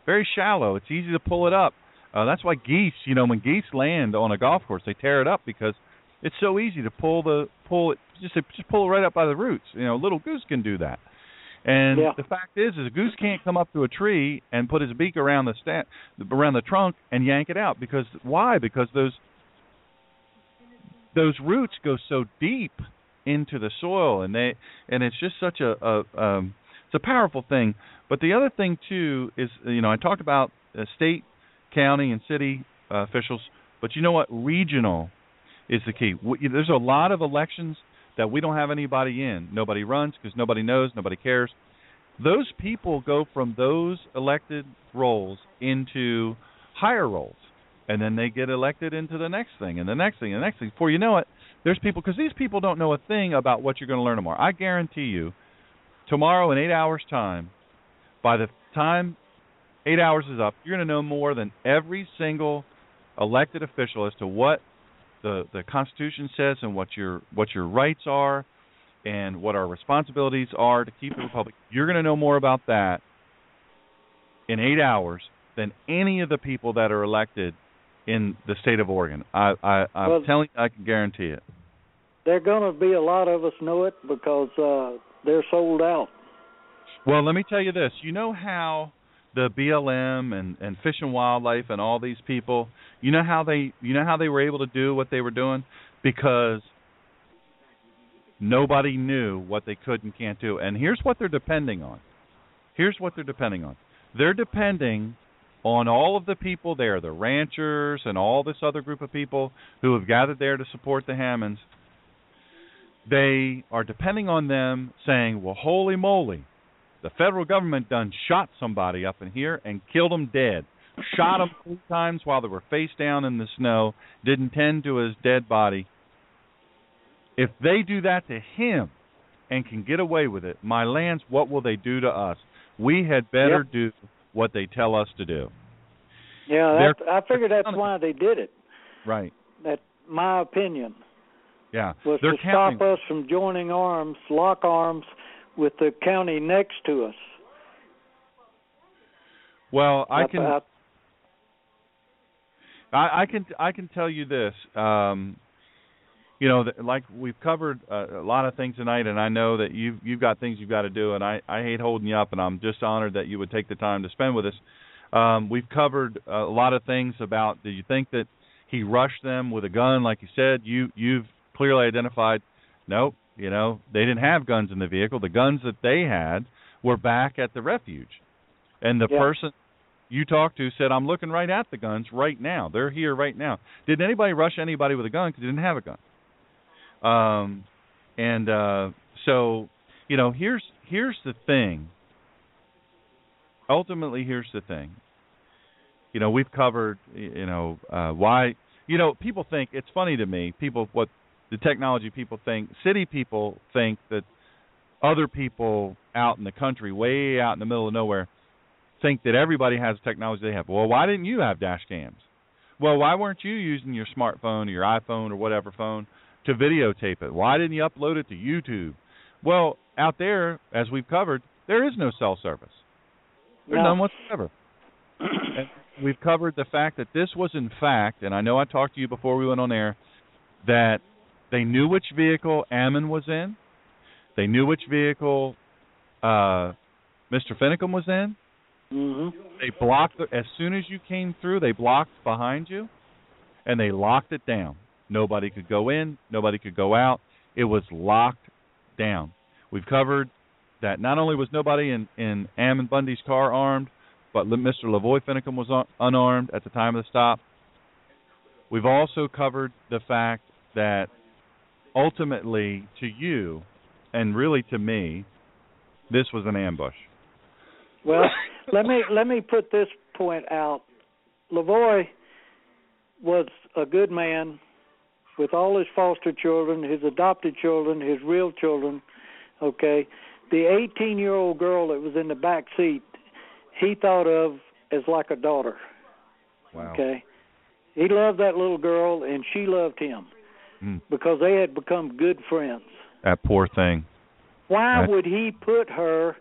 very shallow. It's easy to pull it up. Uh, that's why geese, you know, when geese land on a golf course, they tear it up because it's so easy to pull the pull it just just pull it right up by the roots. You know, a little goose can do that. And Yeah. the fact is, is a goose can't come up to a tree and put his beak around the sta- around the trunk and yank it out because why? Because those those roots go so deep into the soil and they and it's just such a, a um it's a powerful thing but the other thing too is you know I talked about uh, state county and city uh, officials but you know what regional is the key there's a lot of elections that we don't have anybody in. Nobody runs because nobody knows nobody cares. Those people go from those elected roles into higher roles and then they get elected into the next thing and the next thing and the next thing. Before you know it there's people because these people don't know a thing about what you're going to learn tomorrow. I guarantee you, tomorrow in eight hours' time, by the time eight hours is up, you're going to know more than every single elected official as to what the the Constitution says and what your what your rights are and what our responsibilities are to keep the republic. You're going to know more about that in eight hours than any of the people that are elected in the state of Oregon. I, I I'm Well- telling you, I can guarantee it. There going to be a lot of us know it because uh, they're sold out. Well, let me tell you this. You know how the BLM and and Fish and Wildlife and all these people, you know how they you know how they were able to do what they were doing because nobody knew what they could and can't do. And here's what they're depending on. Here's what they're depending on. They're depending on all of the people there, the ranchers and all this other group of people who have gathered there to support the Hammonds. They are depending on them saying, "Well, holy moly, the federal government done shot somebody up in here and killed him dead. Shot him three times while they were face down in the snow. Didn't tend to his dead body. If they do that to him and can get away with it, my lands, what will they do to us? We had better Yep. do what they tell us to do. Yeah, that, I figured that's why they did it. Right. That my opinion Yeah. was They're to counting. stop us from joining arms, lock arms with the county next to us. Well, I can I- I, I can I can tell you this. Um, you know, that, like we've covered uh, a lot of things tonight, and I know that you've you've got things you've got to do, and I I hate holding you up, and I'm just honored that you would take the time to spend with us. Um, we've covered a lot of things about. Do you think that he rushed them with a gun, like you said? You you've clearly identified. Nope. You know, they didn't have guns in the vehicle. The guns that they had were back at the refuge, and the Yeah. person you talked to said, "I'm looking right at the guns right now. They're here right now." Did anybody rush anybody with a gun because they didn't have a gun? Um, and uh, so, you know, here's here's the thing. Ultimately, here's the thing. You know, we've covered, you know, uh, why. You know, people think it's funny to me. People, what the technology people think, city people think that other people out in the country, way out in the middle of nowhere, think that everybody has the technology they have. Well, why didn't you have dash cams? Well, why weren't you using your smartphone or your iPhone or whatever phone to videotape it? Why didn't you upload it to YouTube? Well, out there, as we've covered, there is no cell service. There's No. none whatsoever. [CLEARS THROAT] and we've covered the fact that this was in fact, and I know I talked to you before we went on air, that they knew which vehicle Ammon was in. They knew which vehicle uh, Mr. Finicum was in. hmm They blocked the, as soon as you came through. They blocked behind you, and they locked it down. Nobody could go in. Nobody could go out. It was locked down. We've covered that not only was nobody in in Ammon Bundy's car armed, but Mr. LaVoy Finicum was un- unarmed at the time of the stop. We've also covered the fact that ultimately, to you, and really to me, this was an ambush. Well, let me let me put this point out. LaVoy was a good man with all his foster children, his adopted children, his real children. Okay, the 18-year-old girl that was in the back seat, he thought of as like a daughter. Wow. Okay, he loved that little girl, and she loved him Mm. because they had become good friends. That poor thing. Why would he put her,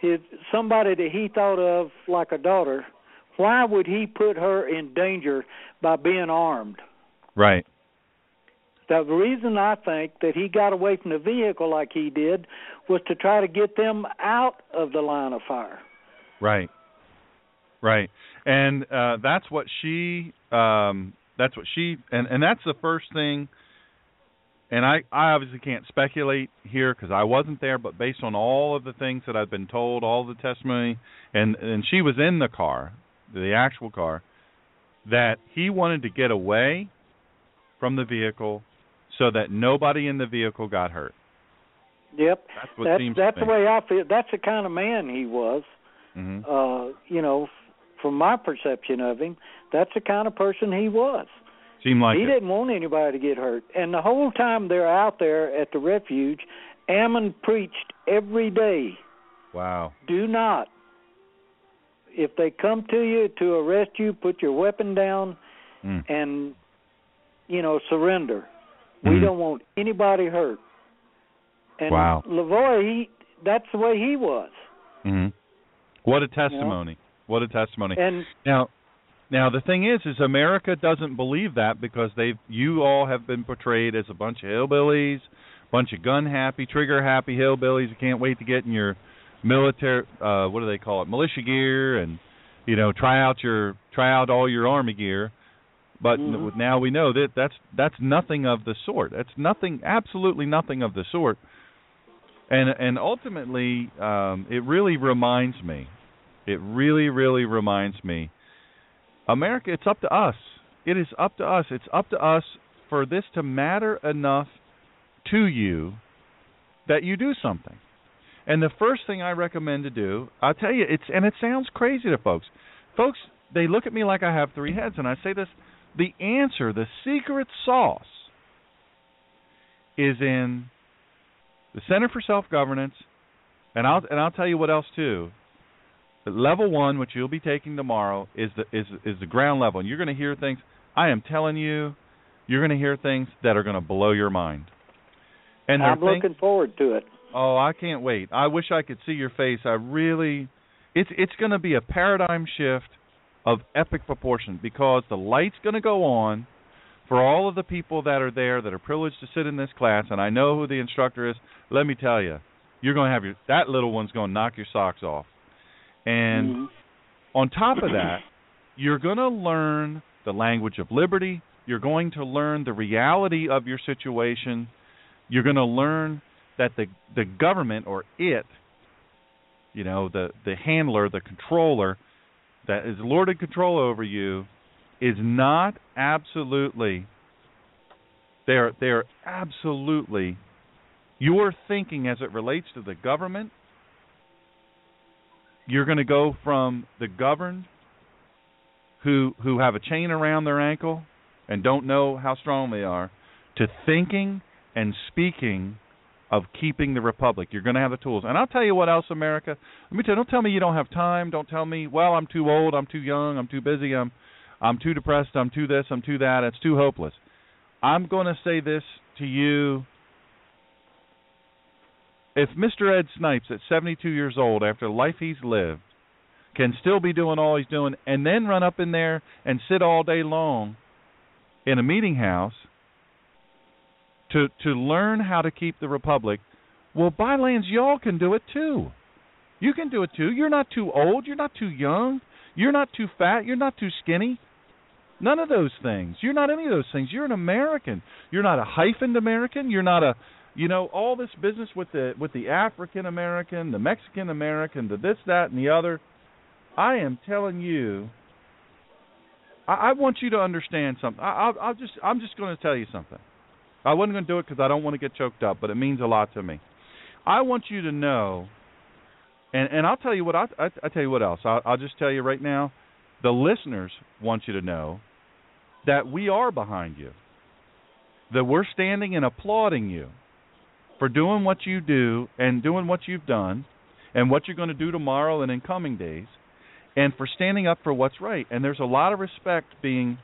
his somebody that he thought of like a daughter? Why would he put her in danger by being armed? Right. The reason I think that he got away from the vehicle like he did was to try to get them out of the line of fire. Right. Right. And uh that's what she um that's what she and and that's the first thing and I I obviously can't speculate here cuz I wasn't there but based on all of the things that I've been told, all the testimony and and she was in the car, the actual car that he wanted to get away from the vehicle so that nobody in the vehicle got hurt. Yep, That's what that's seems that's the way I feel. That's the kind of man he was. Mhm. Uh, you know, from my perception of him, that's the kind of person he was. Seemed like he it. didn't want anybody to get hurt. And the whole time they're out there at the refuge, Ammon preached every day, Wow. do not. If they come to you to arrest you, put your weapon down Mm. and you know, surrender. We Mhm. don't want anybody hurt. And Wow. LaVoy, he that's the way he was. Mm-hmm. What a testimony! What a testimony! And Now, now the thing is, is America doesn't believe that because they've you all have been portrayed as a bunch of hillbillies, bunch of gun happy, trigger happy hillbillies who can't wait to get in your military, uh, what do they call it, militia gear, and you know try out your try out all your army gear. But Mhm. now we know that that's that's nothing of the sort. That's nothing, absolutely nothing of the sort. And and ultimately, um, it really reminds me. It really, really reminds me. America, it's up to us. It is up to us. It's up to us for this to matter enough to you that you do something. And the first thing I recommend to do, I'll tell you, it's and it sounds crazy to folks. Folks, they look at me like I have three heads, and I say this: the answer, the secret sauce, is in the Center for Self Governance, and I'll and I'll tell you what else too. Level one, which you'll be taking tomorrow, is the is is the ground level, and you're going to hear things. I am telling you, you're going to hear things that are going to blow your mind. And I'm things- looking forward to it. Oh, I can't wait. I wish I could see your face. I really it's it's going to be a paradigm shift of epic proportion because the light's going to go on for all of the people that are there that are privileged to sit in this class, and I know who the instructor is. Let me tell you, you're going to have your that little one's going to knock your socks off, and Mhm. on top of that, you're going to learn the language of liberty. You're going to learn the reality of your situation. You're going to learn that the the government or it, you know, the the handler, the controller that is lorded control over you is not absolutely they're they're absolutely your thinking as it relates to the government you're going to go from the governed who who have a chain around their ankle and don't know how strong they are to thinking and speaking of keeping the republic. You're going to have the tools. And I'll tell you what else America, let me tell you, don't tell me you don't have time, don't tell me, well, I'm too old, I'm too young, I'm too busy, I'm I'm too depressed, I'm too this, I'm too that, it's too hopeless. I'm going to say this to you if Mr. Ed Snipes at 72 years old after the life he's lived can still be doing all he's doing and then run up in there and sit all day long in a meeting house to to learn how to keep the republic well bylands y'all can do it too. You can do it too. You're not too old. You're not too young. You're not too fat. You're not too skinny. None of those things. You're not any of those things. You're an american. You're not a hyphened american. You're not a you know all this business with the with the african american the mexican american the this that and the other i am telling you i, I want you to understand something i I'll, I'll just i'm just going to tell you something I wasn't going to do it because I don't want to get choked up, but it means a lot to me. I want you to know, and and I'll tell you what I I, I tell you what else. I'll, I'll just tell you right now. The listeners want you to know that we are behind you. That we're standing and applauding you for doing what you do and doing what you've done, and what you're going to do tomorrow and in coming days, and for standing up for what's right. And there's a lot of respect being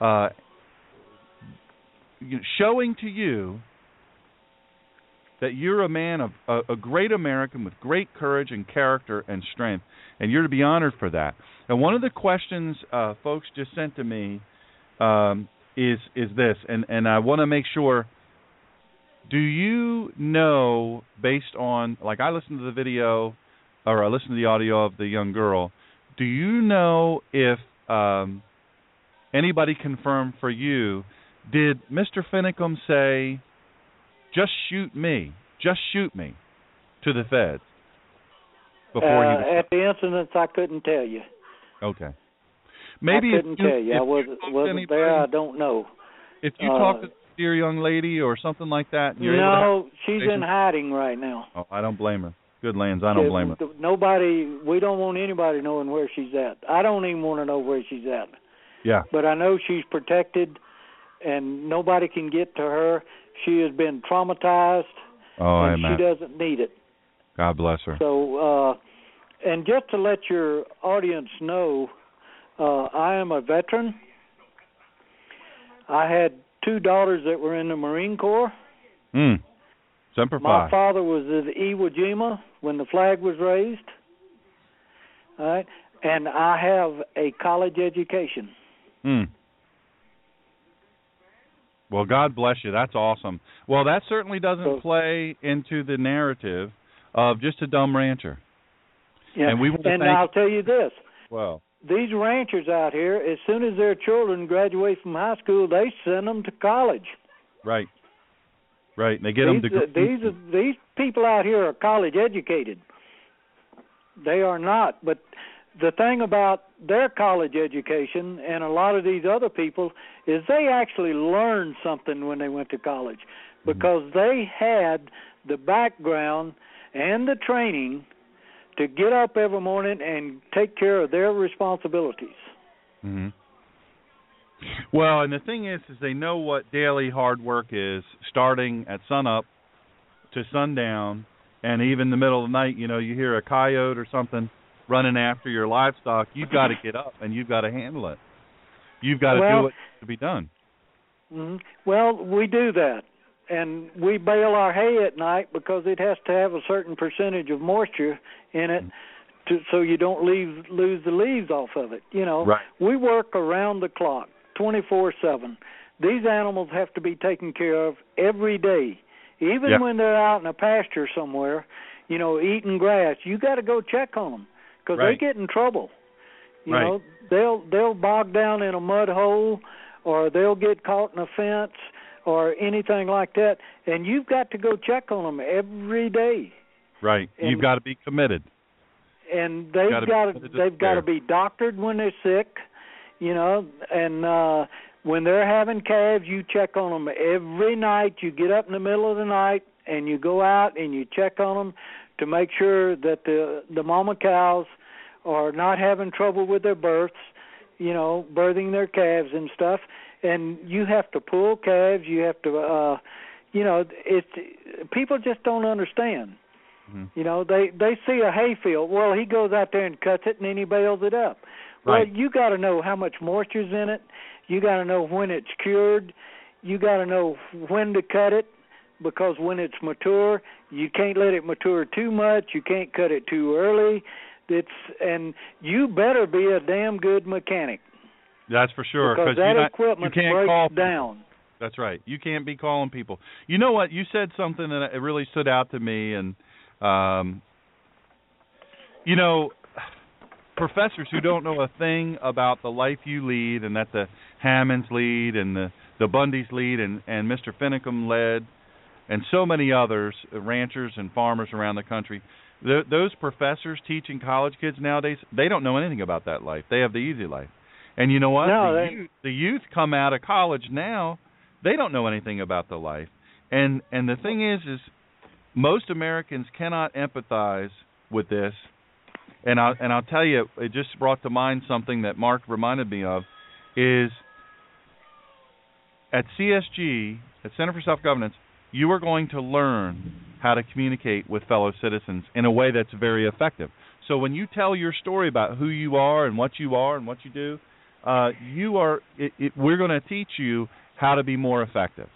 uh, showing to you that you're a man of a, a great American with great courage and character and strength, and you're to be honored for that. And one of the questions uh, folks just sent to me um, is is this, and and I want to make sure. Do you know, based on like I listened to the video, or I listened to the audio of the young girl, do you know if um, anybody confirmed for you did Mr. Finicum say, "Just shoot me, just shoot me," to the feds before uh, he was at the incidents, I couldn't tell you. okay? Maybe I couldn't you, tell you. I wasn't you talk to wasn't there. I don't know. If you uh, talk to dear young lady or something like that, No, she's in hiding right now. oh, I don't blame her. Good lands, I don't blame her. Nobody. We don't want anybody knowing where she's at. I don't even want to know where she's at. Yeah, But I know she's protected, and nobody can get to her. She has been traumatized, oh, and she doesn't need it. God bless her. So, uh, and just to let your audience know, uh, I am a veteran. I had two daughters that were in the Marine Corps. Hmm. Semper My father was at Iwo Jima when the flag was raised. All right, and I have a college education. Hmm. Well, God bless you. That's awesome. Well, that certainly doesn't play into the narrative of just a dumb rancher. Yeah. And we want to and I'll tell you this: Well, these ranchers out here, as soon as their children graduate from high school, they send them to college. right, right. And they get them to uh, these these people out here are college educated. They are not, but the thing about their college education and a lot of these other people is they actually learned something when they went to college because they had the background and the training to get up every morning and take care of their responsibilities. hmm Well, and the thing is, is they know what daily hard work is, starting at sunup to sundown, and even the middle of the night. You know, you hear a coyote or something running after your livestock. You've got to [LAUGHS] get up and you've got to handle it. You've got to Well- do what to be done. hmm Well, we do that, and we bale our hay at night because it has to have a certain percentage of moisture in it to so you don't leave lose the leaves off of it. You know, Right. we work around the clock, 24/7. These animals have to be taken care of every day, even Yeah. when they're out in a pasture somewhere. You know, eating grass. You got to go check on them because Right. they get in trouble. You Right. know, they'll they'll bog down in a mud hole, or they'll get caught in a fence, or anything like that. And you've got to go check on them every day Right. You've got to be committed. and they've got to they've got to be doctored when they're sick, you know, and uh when they're having calves, you check on them every night. You get up in the middle of the night and you go out and you check on them to make sure that the the mama cows are not having trouble with their births, you know, birthing their calves and stuff. And you have to pull calves. You have to, uh you know, it. People just don't understand. Mhm. You know, they they see a hayfield. Well, he goes out there and cuts it, and then he bales it up. Well, you got to know how much moisture's in it. You got to know when it's cured. You got to know when to cut it, because when it's mature, you can't let it mature too much. You can't cut it too early. It's and you better be a damn good mechanic That's for sure. because you that not, equipment you can't breaks call down. That's right. You can't be calling people. You know what? You said something that it really stood out to me, and um, you know, professors who don't know a thing about the life you lead, and that the Hammonds lead, and the the Bundys lead, and and Mr. Finicum led, and so many others, uh, ranchers and farmers around the country. Th- those professors teaching college kids nowadays, they don't know anything about that life. They have the easy life. And you know what? No, the, they- youth, the youth come out of college now, they don't know anything about the life. And and the thing is is most Americans cannot empathize with this. And I and I'll tell you it just brought to mind something that Mark reminded me of is at CSG, at Center for Self Governance, you are going to learn how to communicate with fellow citizens in a way that's very effective. So when you tell your story about who you are and what you are and what you do, uh, you are. It, it, we're going to teach you how to be more effective.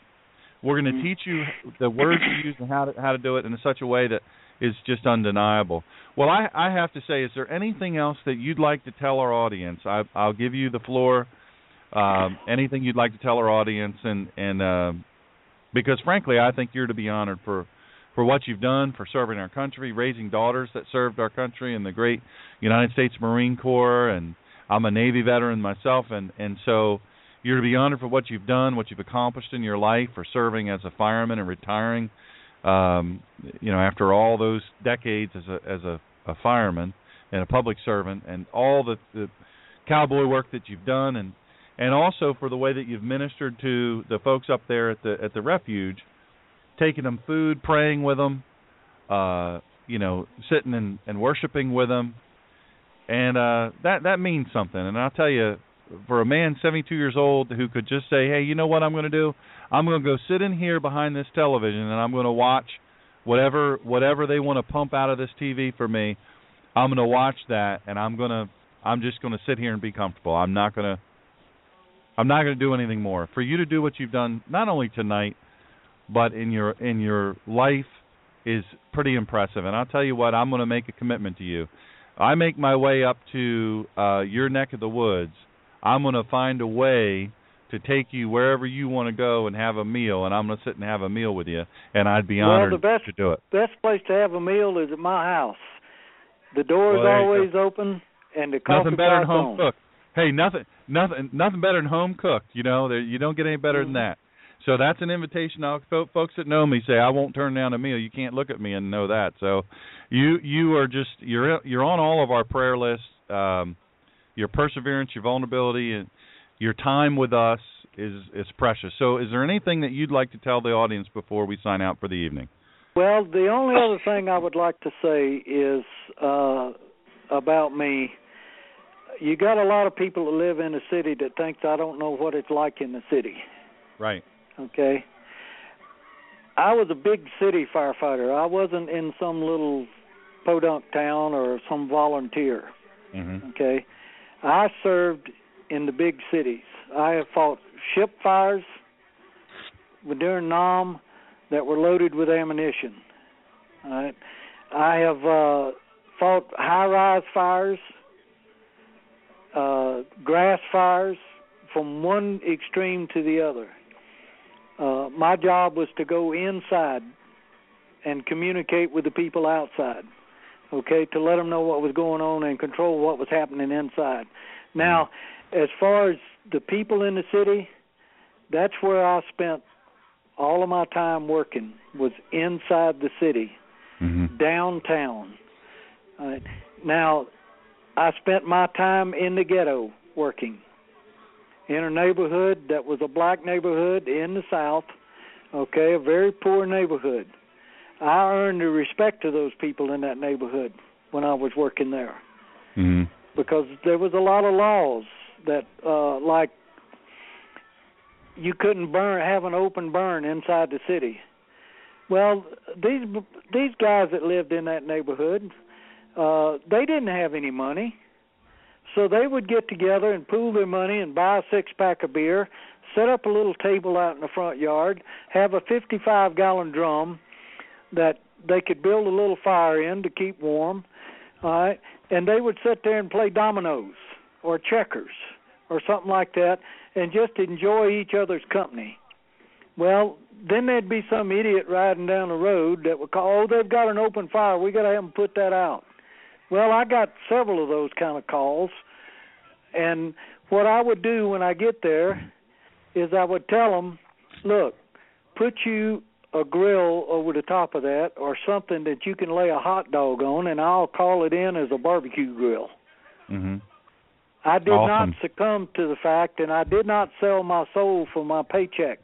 We're going to teach you the words to use and how to how to do it in such a way that is just undeniable. Well, I, I have to say, is there anything else that you'd like to tell our audience? I, I'll give you the floor. Um, anything you'd like to tell our audience, and and um because frankly, I think you're to be honored for for what you've done for serving our country, raising daughters that served our country in the great United States Marine Corps, and I'm a Navy veteran myself, and and so you're to be honored for what you've done, what you've accomplished in your life, for serving as a fireman and retiring. Um, you know, after all those decades as a as a, a fireman and a public servant, and all the, the cowboy work that you've done, and and also for the way that you've ministered to the folks up there at the at the refuge, taking them food, praying with them, uh, you know, sitting and, and worshiping with them, and uh, that that means something. And I'll tell you, for a man 72 years old who could just say, "Hey, you know what I'm going to do? I'm going to go sit in here behind this television and I'm going to watch whatever whatever they want to pump out of this TV for me. I'm going to watch that, and I'm going to I'm just going to sit here and be comfortable. I'm not going to I'm not going to do anything more. For you to do what you've done, not only tonight, but in your in your life, is pretty impressive. And I'll tell you what, I'm going to make a commitment to you. I make my way up to uh, your neck of the woods. I'm going to find a way to take you wherever you want to go and have a meal, and I'm going to sit and have a meal with you. And I'd be Well, honored the best- to do it. Best place to have a meal is at my house. The door is Well, always open, and the coffee Nothing better than home on. cooked. Hey, nothing, nothing, nothing better than home cooked. You know, there, you don't get any better than Mhm. that. So that's an invitation. I'll, folks that know me say I won't turn down a meal. You can't look at me and know that. So you you are just you're you're on all of our prayer lists. Um, your perseverance, your vulnerability, and your time with us is is precious. So is there anything that you'd like to tell the audience before we sign out for the evening? Well, the only other thing I would like to say is uh about me. You got a lot of people that live in the city that thinks I don't know what it's like in the city. Right. Okay. I was a big city firefighter. I wasn't in some little podunk town or some volunteer. Mm-hmm. Okay. I served in the big cities. I have fought ship fires with during Nam that were loaded with ammunition. All right. I have uh fought high-rise fires, uh, grass fires, from one extreme to the other. Uh, my job was to go inside and communicate with the people outside, okay, to let them know what was going on and control what was happening inside. Now, as far as the people in the city, that's where I spent all of my time working was inside the city, Mm-hmm. downtown. Uh, now, I spent my time in the ghetto working in a neighborhood that was a black neighborhood in the South, okay, a very poor neighborhood. I earned the respect of those people in that neighborhood when I was working there Mm-hmm. because there was a lot of laws that uh like you couldn't burn have an open burn inside the city. Well, these these guys that lived in that neighborhood, uh they didn't have any money. So they would get together and pool their money and buy a six pack of beer, set up a little table out in the front yard, have a 55 gallon drum that they could build a little fire in to keep warm. All right, and they would sit there and play dominoes or checkers or something like that and just enjoy each other's company. Well, then there'd be some idiot riding down the road that would call, "Oh, they've got an open fire. We got to have them put that out." Well, I got several of those kind of calls, and what I would do when I get there is I would tell them, "Look, put you a grill over the top of that or something that you can lay a hot dog on and I'll call it in as a barbecue grill." Mm-hmm. I did Awesome. not succumb to the fact and I did not sell my soul for my paycheck.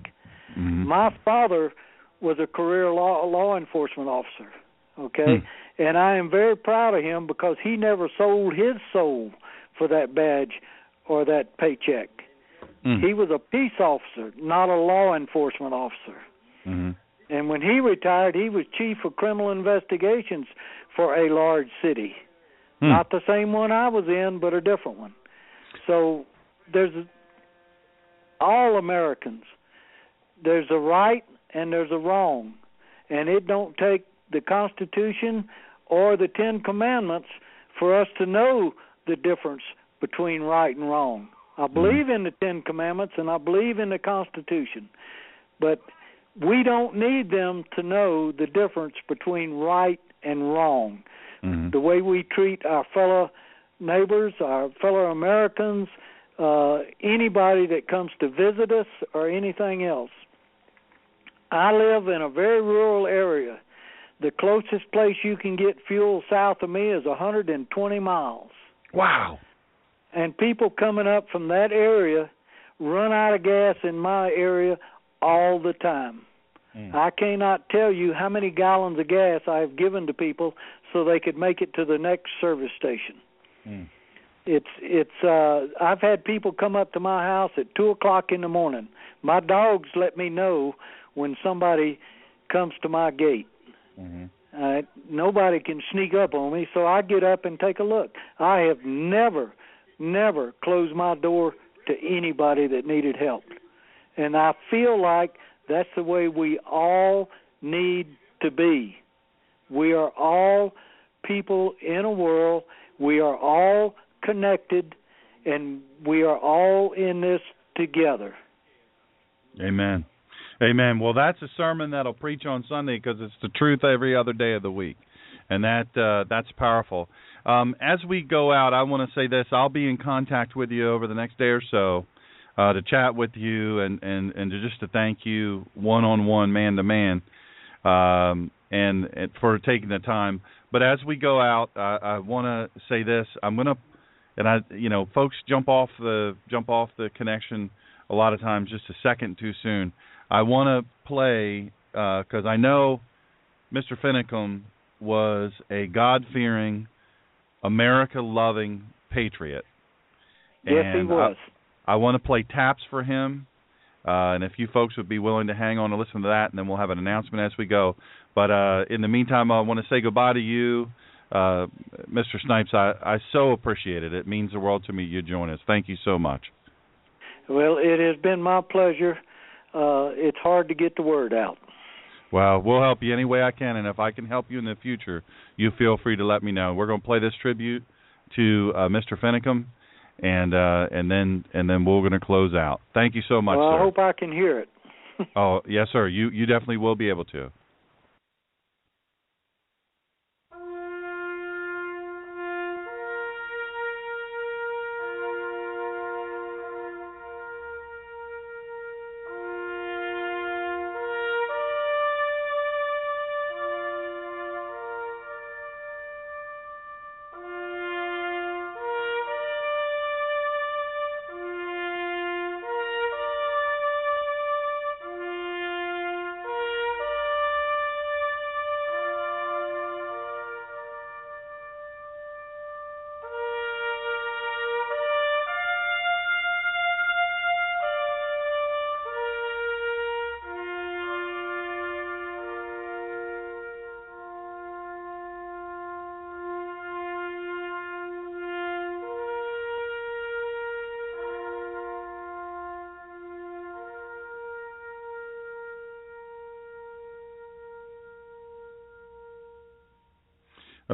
Mm-hmm. My father was a career law law enforcement officer. Okay? And I am very proud of him because he never sold his soul for that badge or that paycheck. Mm. He was a peace officer, not a law enforcement officer. Mm-hmm. And when he retired, he was chief of criminal investigations for a large city. Hmm. Not the same one I was in, but a different one. So there's all Americans. There's a right and there's a wrong, and it don't take the Constitution or the Ten Commandments for us to know the difference between right and wrong. I believe in the Ten Commandments and I believe in the Constitution, but we don't need them to know the difference between right and wrong Mm-hmm. the way we treat our fellow neighbors, our fellow Americans, uh, anybody that comes to visit us, or anything else. I live in a very rural area. The closest place you can get fuel south of me is 120 miles. Wow. And people coming up from that area run out of gas in my area all the time. Mm. I cannot tell you how many gallons of gas I've given to people so they could make it to the next service station. Mm. It's it's uh I've had people come up to my house at two o'clock in the morning. My dogs let me know when somebody comes to my gate. Mm-hmm. Uh, nobody can sneak up on me, so I get up and take a look. I have never, never closed my door to anybody that needed help, and I feel like that's the way we all need to be. We are all people in a world. We are all connected, and we are all in this together. Amen. Amen. Well, that's a sermon that'll preach on Sunday because it's the truth every other day of the week, and that uh, that's powerful. Um, as we go out, I want to say this: I'll be in contact with you over the next day or so uh, to chat with you and and and to just to thank you one on one, man to man, um, and, and for taking the time. But as we go out, I, I want to say this: I'm gonna, and I, you know, folks jump off the jump off the connection a lot of times just a second too soon. I want to play because I know Mr. Finicum was a God-fearing, America-loving patriot. Yes, he was. I, I want to play taps for him, uh, and if you folks would be willing to hang on and listen to that, and then we'll have an announcement as we go. But uh, in the meantime, I want to say goodbye to you, uh, Mr. Snipes. I, I so appreciate it. It means the world to me you join us. Thank you so much. Well, it has been my pleasure. Uh, it's hard to get the word out. Well, we'll help you any way I can, and if I can help you in the future, you feel free to let me know. We're going to play this tribute to uh, Mr. Finicum, and uh, and then and then we're going to close out. Thank you so much, well, sir. I hope I can hear it. [LAUGHS] oh yes, sir. You you definitely will be able to.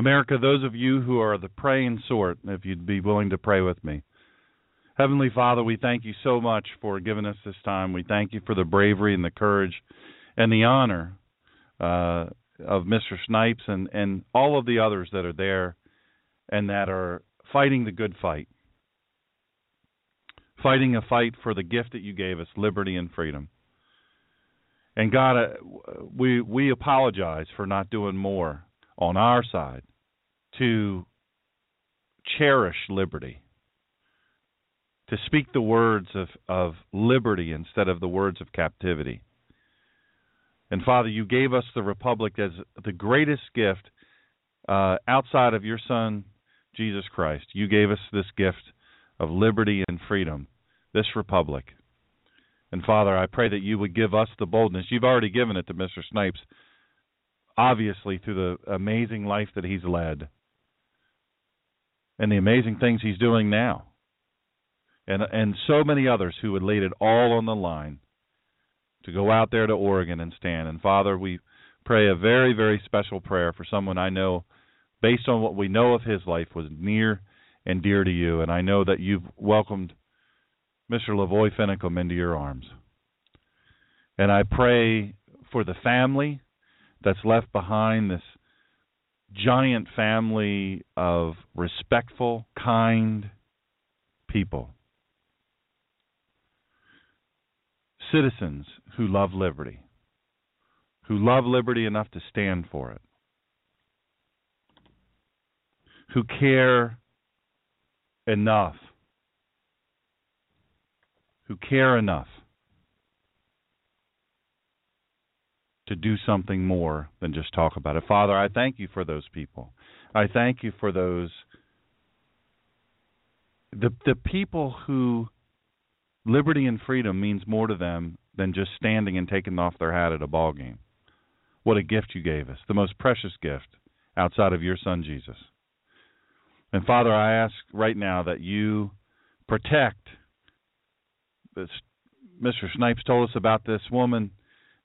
America, those of you who are the praying sort, if you'd be willing to pray with me. Heavenly Father, we thank you so much for giving us this time. We thank you for the bravery and the courage and the honor uh, of Mr. Snipes and, and all of the others that are there and that are fighting the good fight. Fighting a fight for the gift that you gave us, liberty and freedom. And God, uh, we we apologize for not doing more on our side to cherish liberty, to speak the words of, of liberty instead of the words of captivity. And Father, you gave us the Republic as the greatest gift uh, outside of your Son, Jesus Christ. You gave us this gift of liberty and freedom, this Republic. And Father, I pray that you would give us the boldness. You've already given it to Mr. Snipes obviously through the amazing life that he's led and the amazing things he's doing now. And and so many others who would laid it all on the line to go out there to Oregon and stand. And Father, we pray a very, very special prayer for someone I know based on what we know of his life was near and dear to you. And I know that you've welcomed Mr. LaVoy Finicum into your arms. And I pray for the family that's left behind this giant family of respectful, kind people. Citizens who love liberty, who love liberty enough to stand for it, who care enough, who care enough to do something more than just talk about it. Father, I thank you for those people. I thank you for those the the people who liberty and freedom means more to them than just standing and taking off their hat at a ball game. What a gift you gave us, the most precious gift outside of your son Jesus. And Father, I ask right now that you protect this Mr. Snipes told us about this woman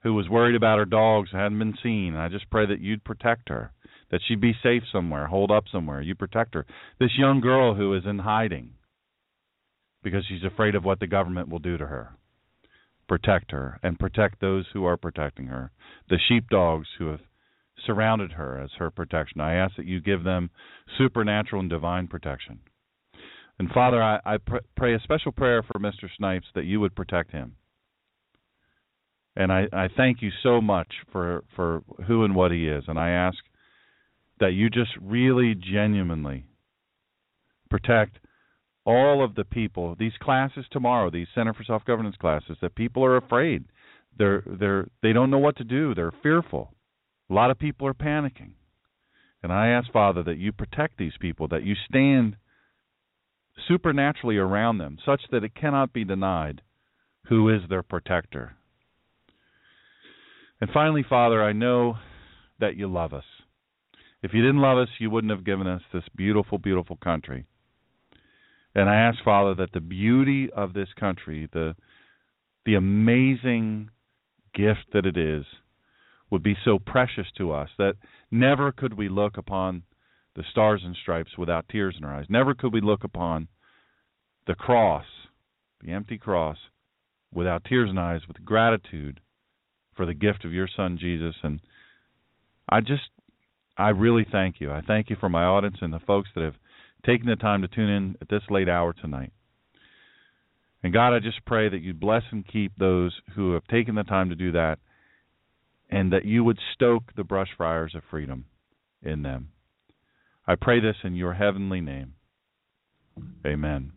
who was worried about her dogs hadn't been seen. I just pray that you'd protect her, that she'd be safe somewhere, hold up somewhere. You protect her. This young girl who is in hiding because she's afraid of what the government will do to her. Protect her and protect those who are protecting her. The sheepdogs who have surrounded her as her protection. I ask that you give them supernatural and divine protection. And Father, I, I pr- pray a special prayer for Mr. Snipes that you would protect him and I, I thank you so much for for who and what he is, and I ask that you just really genuinely protect all of the people. These classes tomorrow, these Center for Self Governance classes, that people are afraid. They're they're they don't know what to do. They're fearful. A lot of people are panicking. And I ask Father that you protect these people, that you stand supernaturally around them, such that it cannot be denied who is their protector and finally, Father, I know that you love us. If you didn't love us, you wouldn't have given us this beautiful, beautiful country. And I ask, Father, that the beauty of this country, the the amazing gift that it is, would be so precious to us that never could we look upon the stars and stripes without tears in our eyes. Never could we look upon the cross, the empty cross, without tears in our eyes, with gratitude for the gift of your son Jesus. And I just, I really thank you. I thank you for my audience and the folks that have taken the time to tune in at this late hour tonight. And God, I just pray that you bless and keep those who have taken the time to do that and that you would stoke the brush fires of freedom in them. I pray this in your heavenly name. Amen.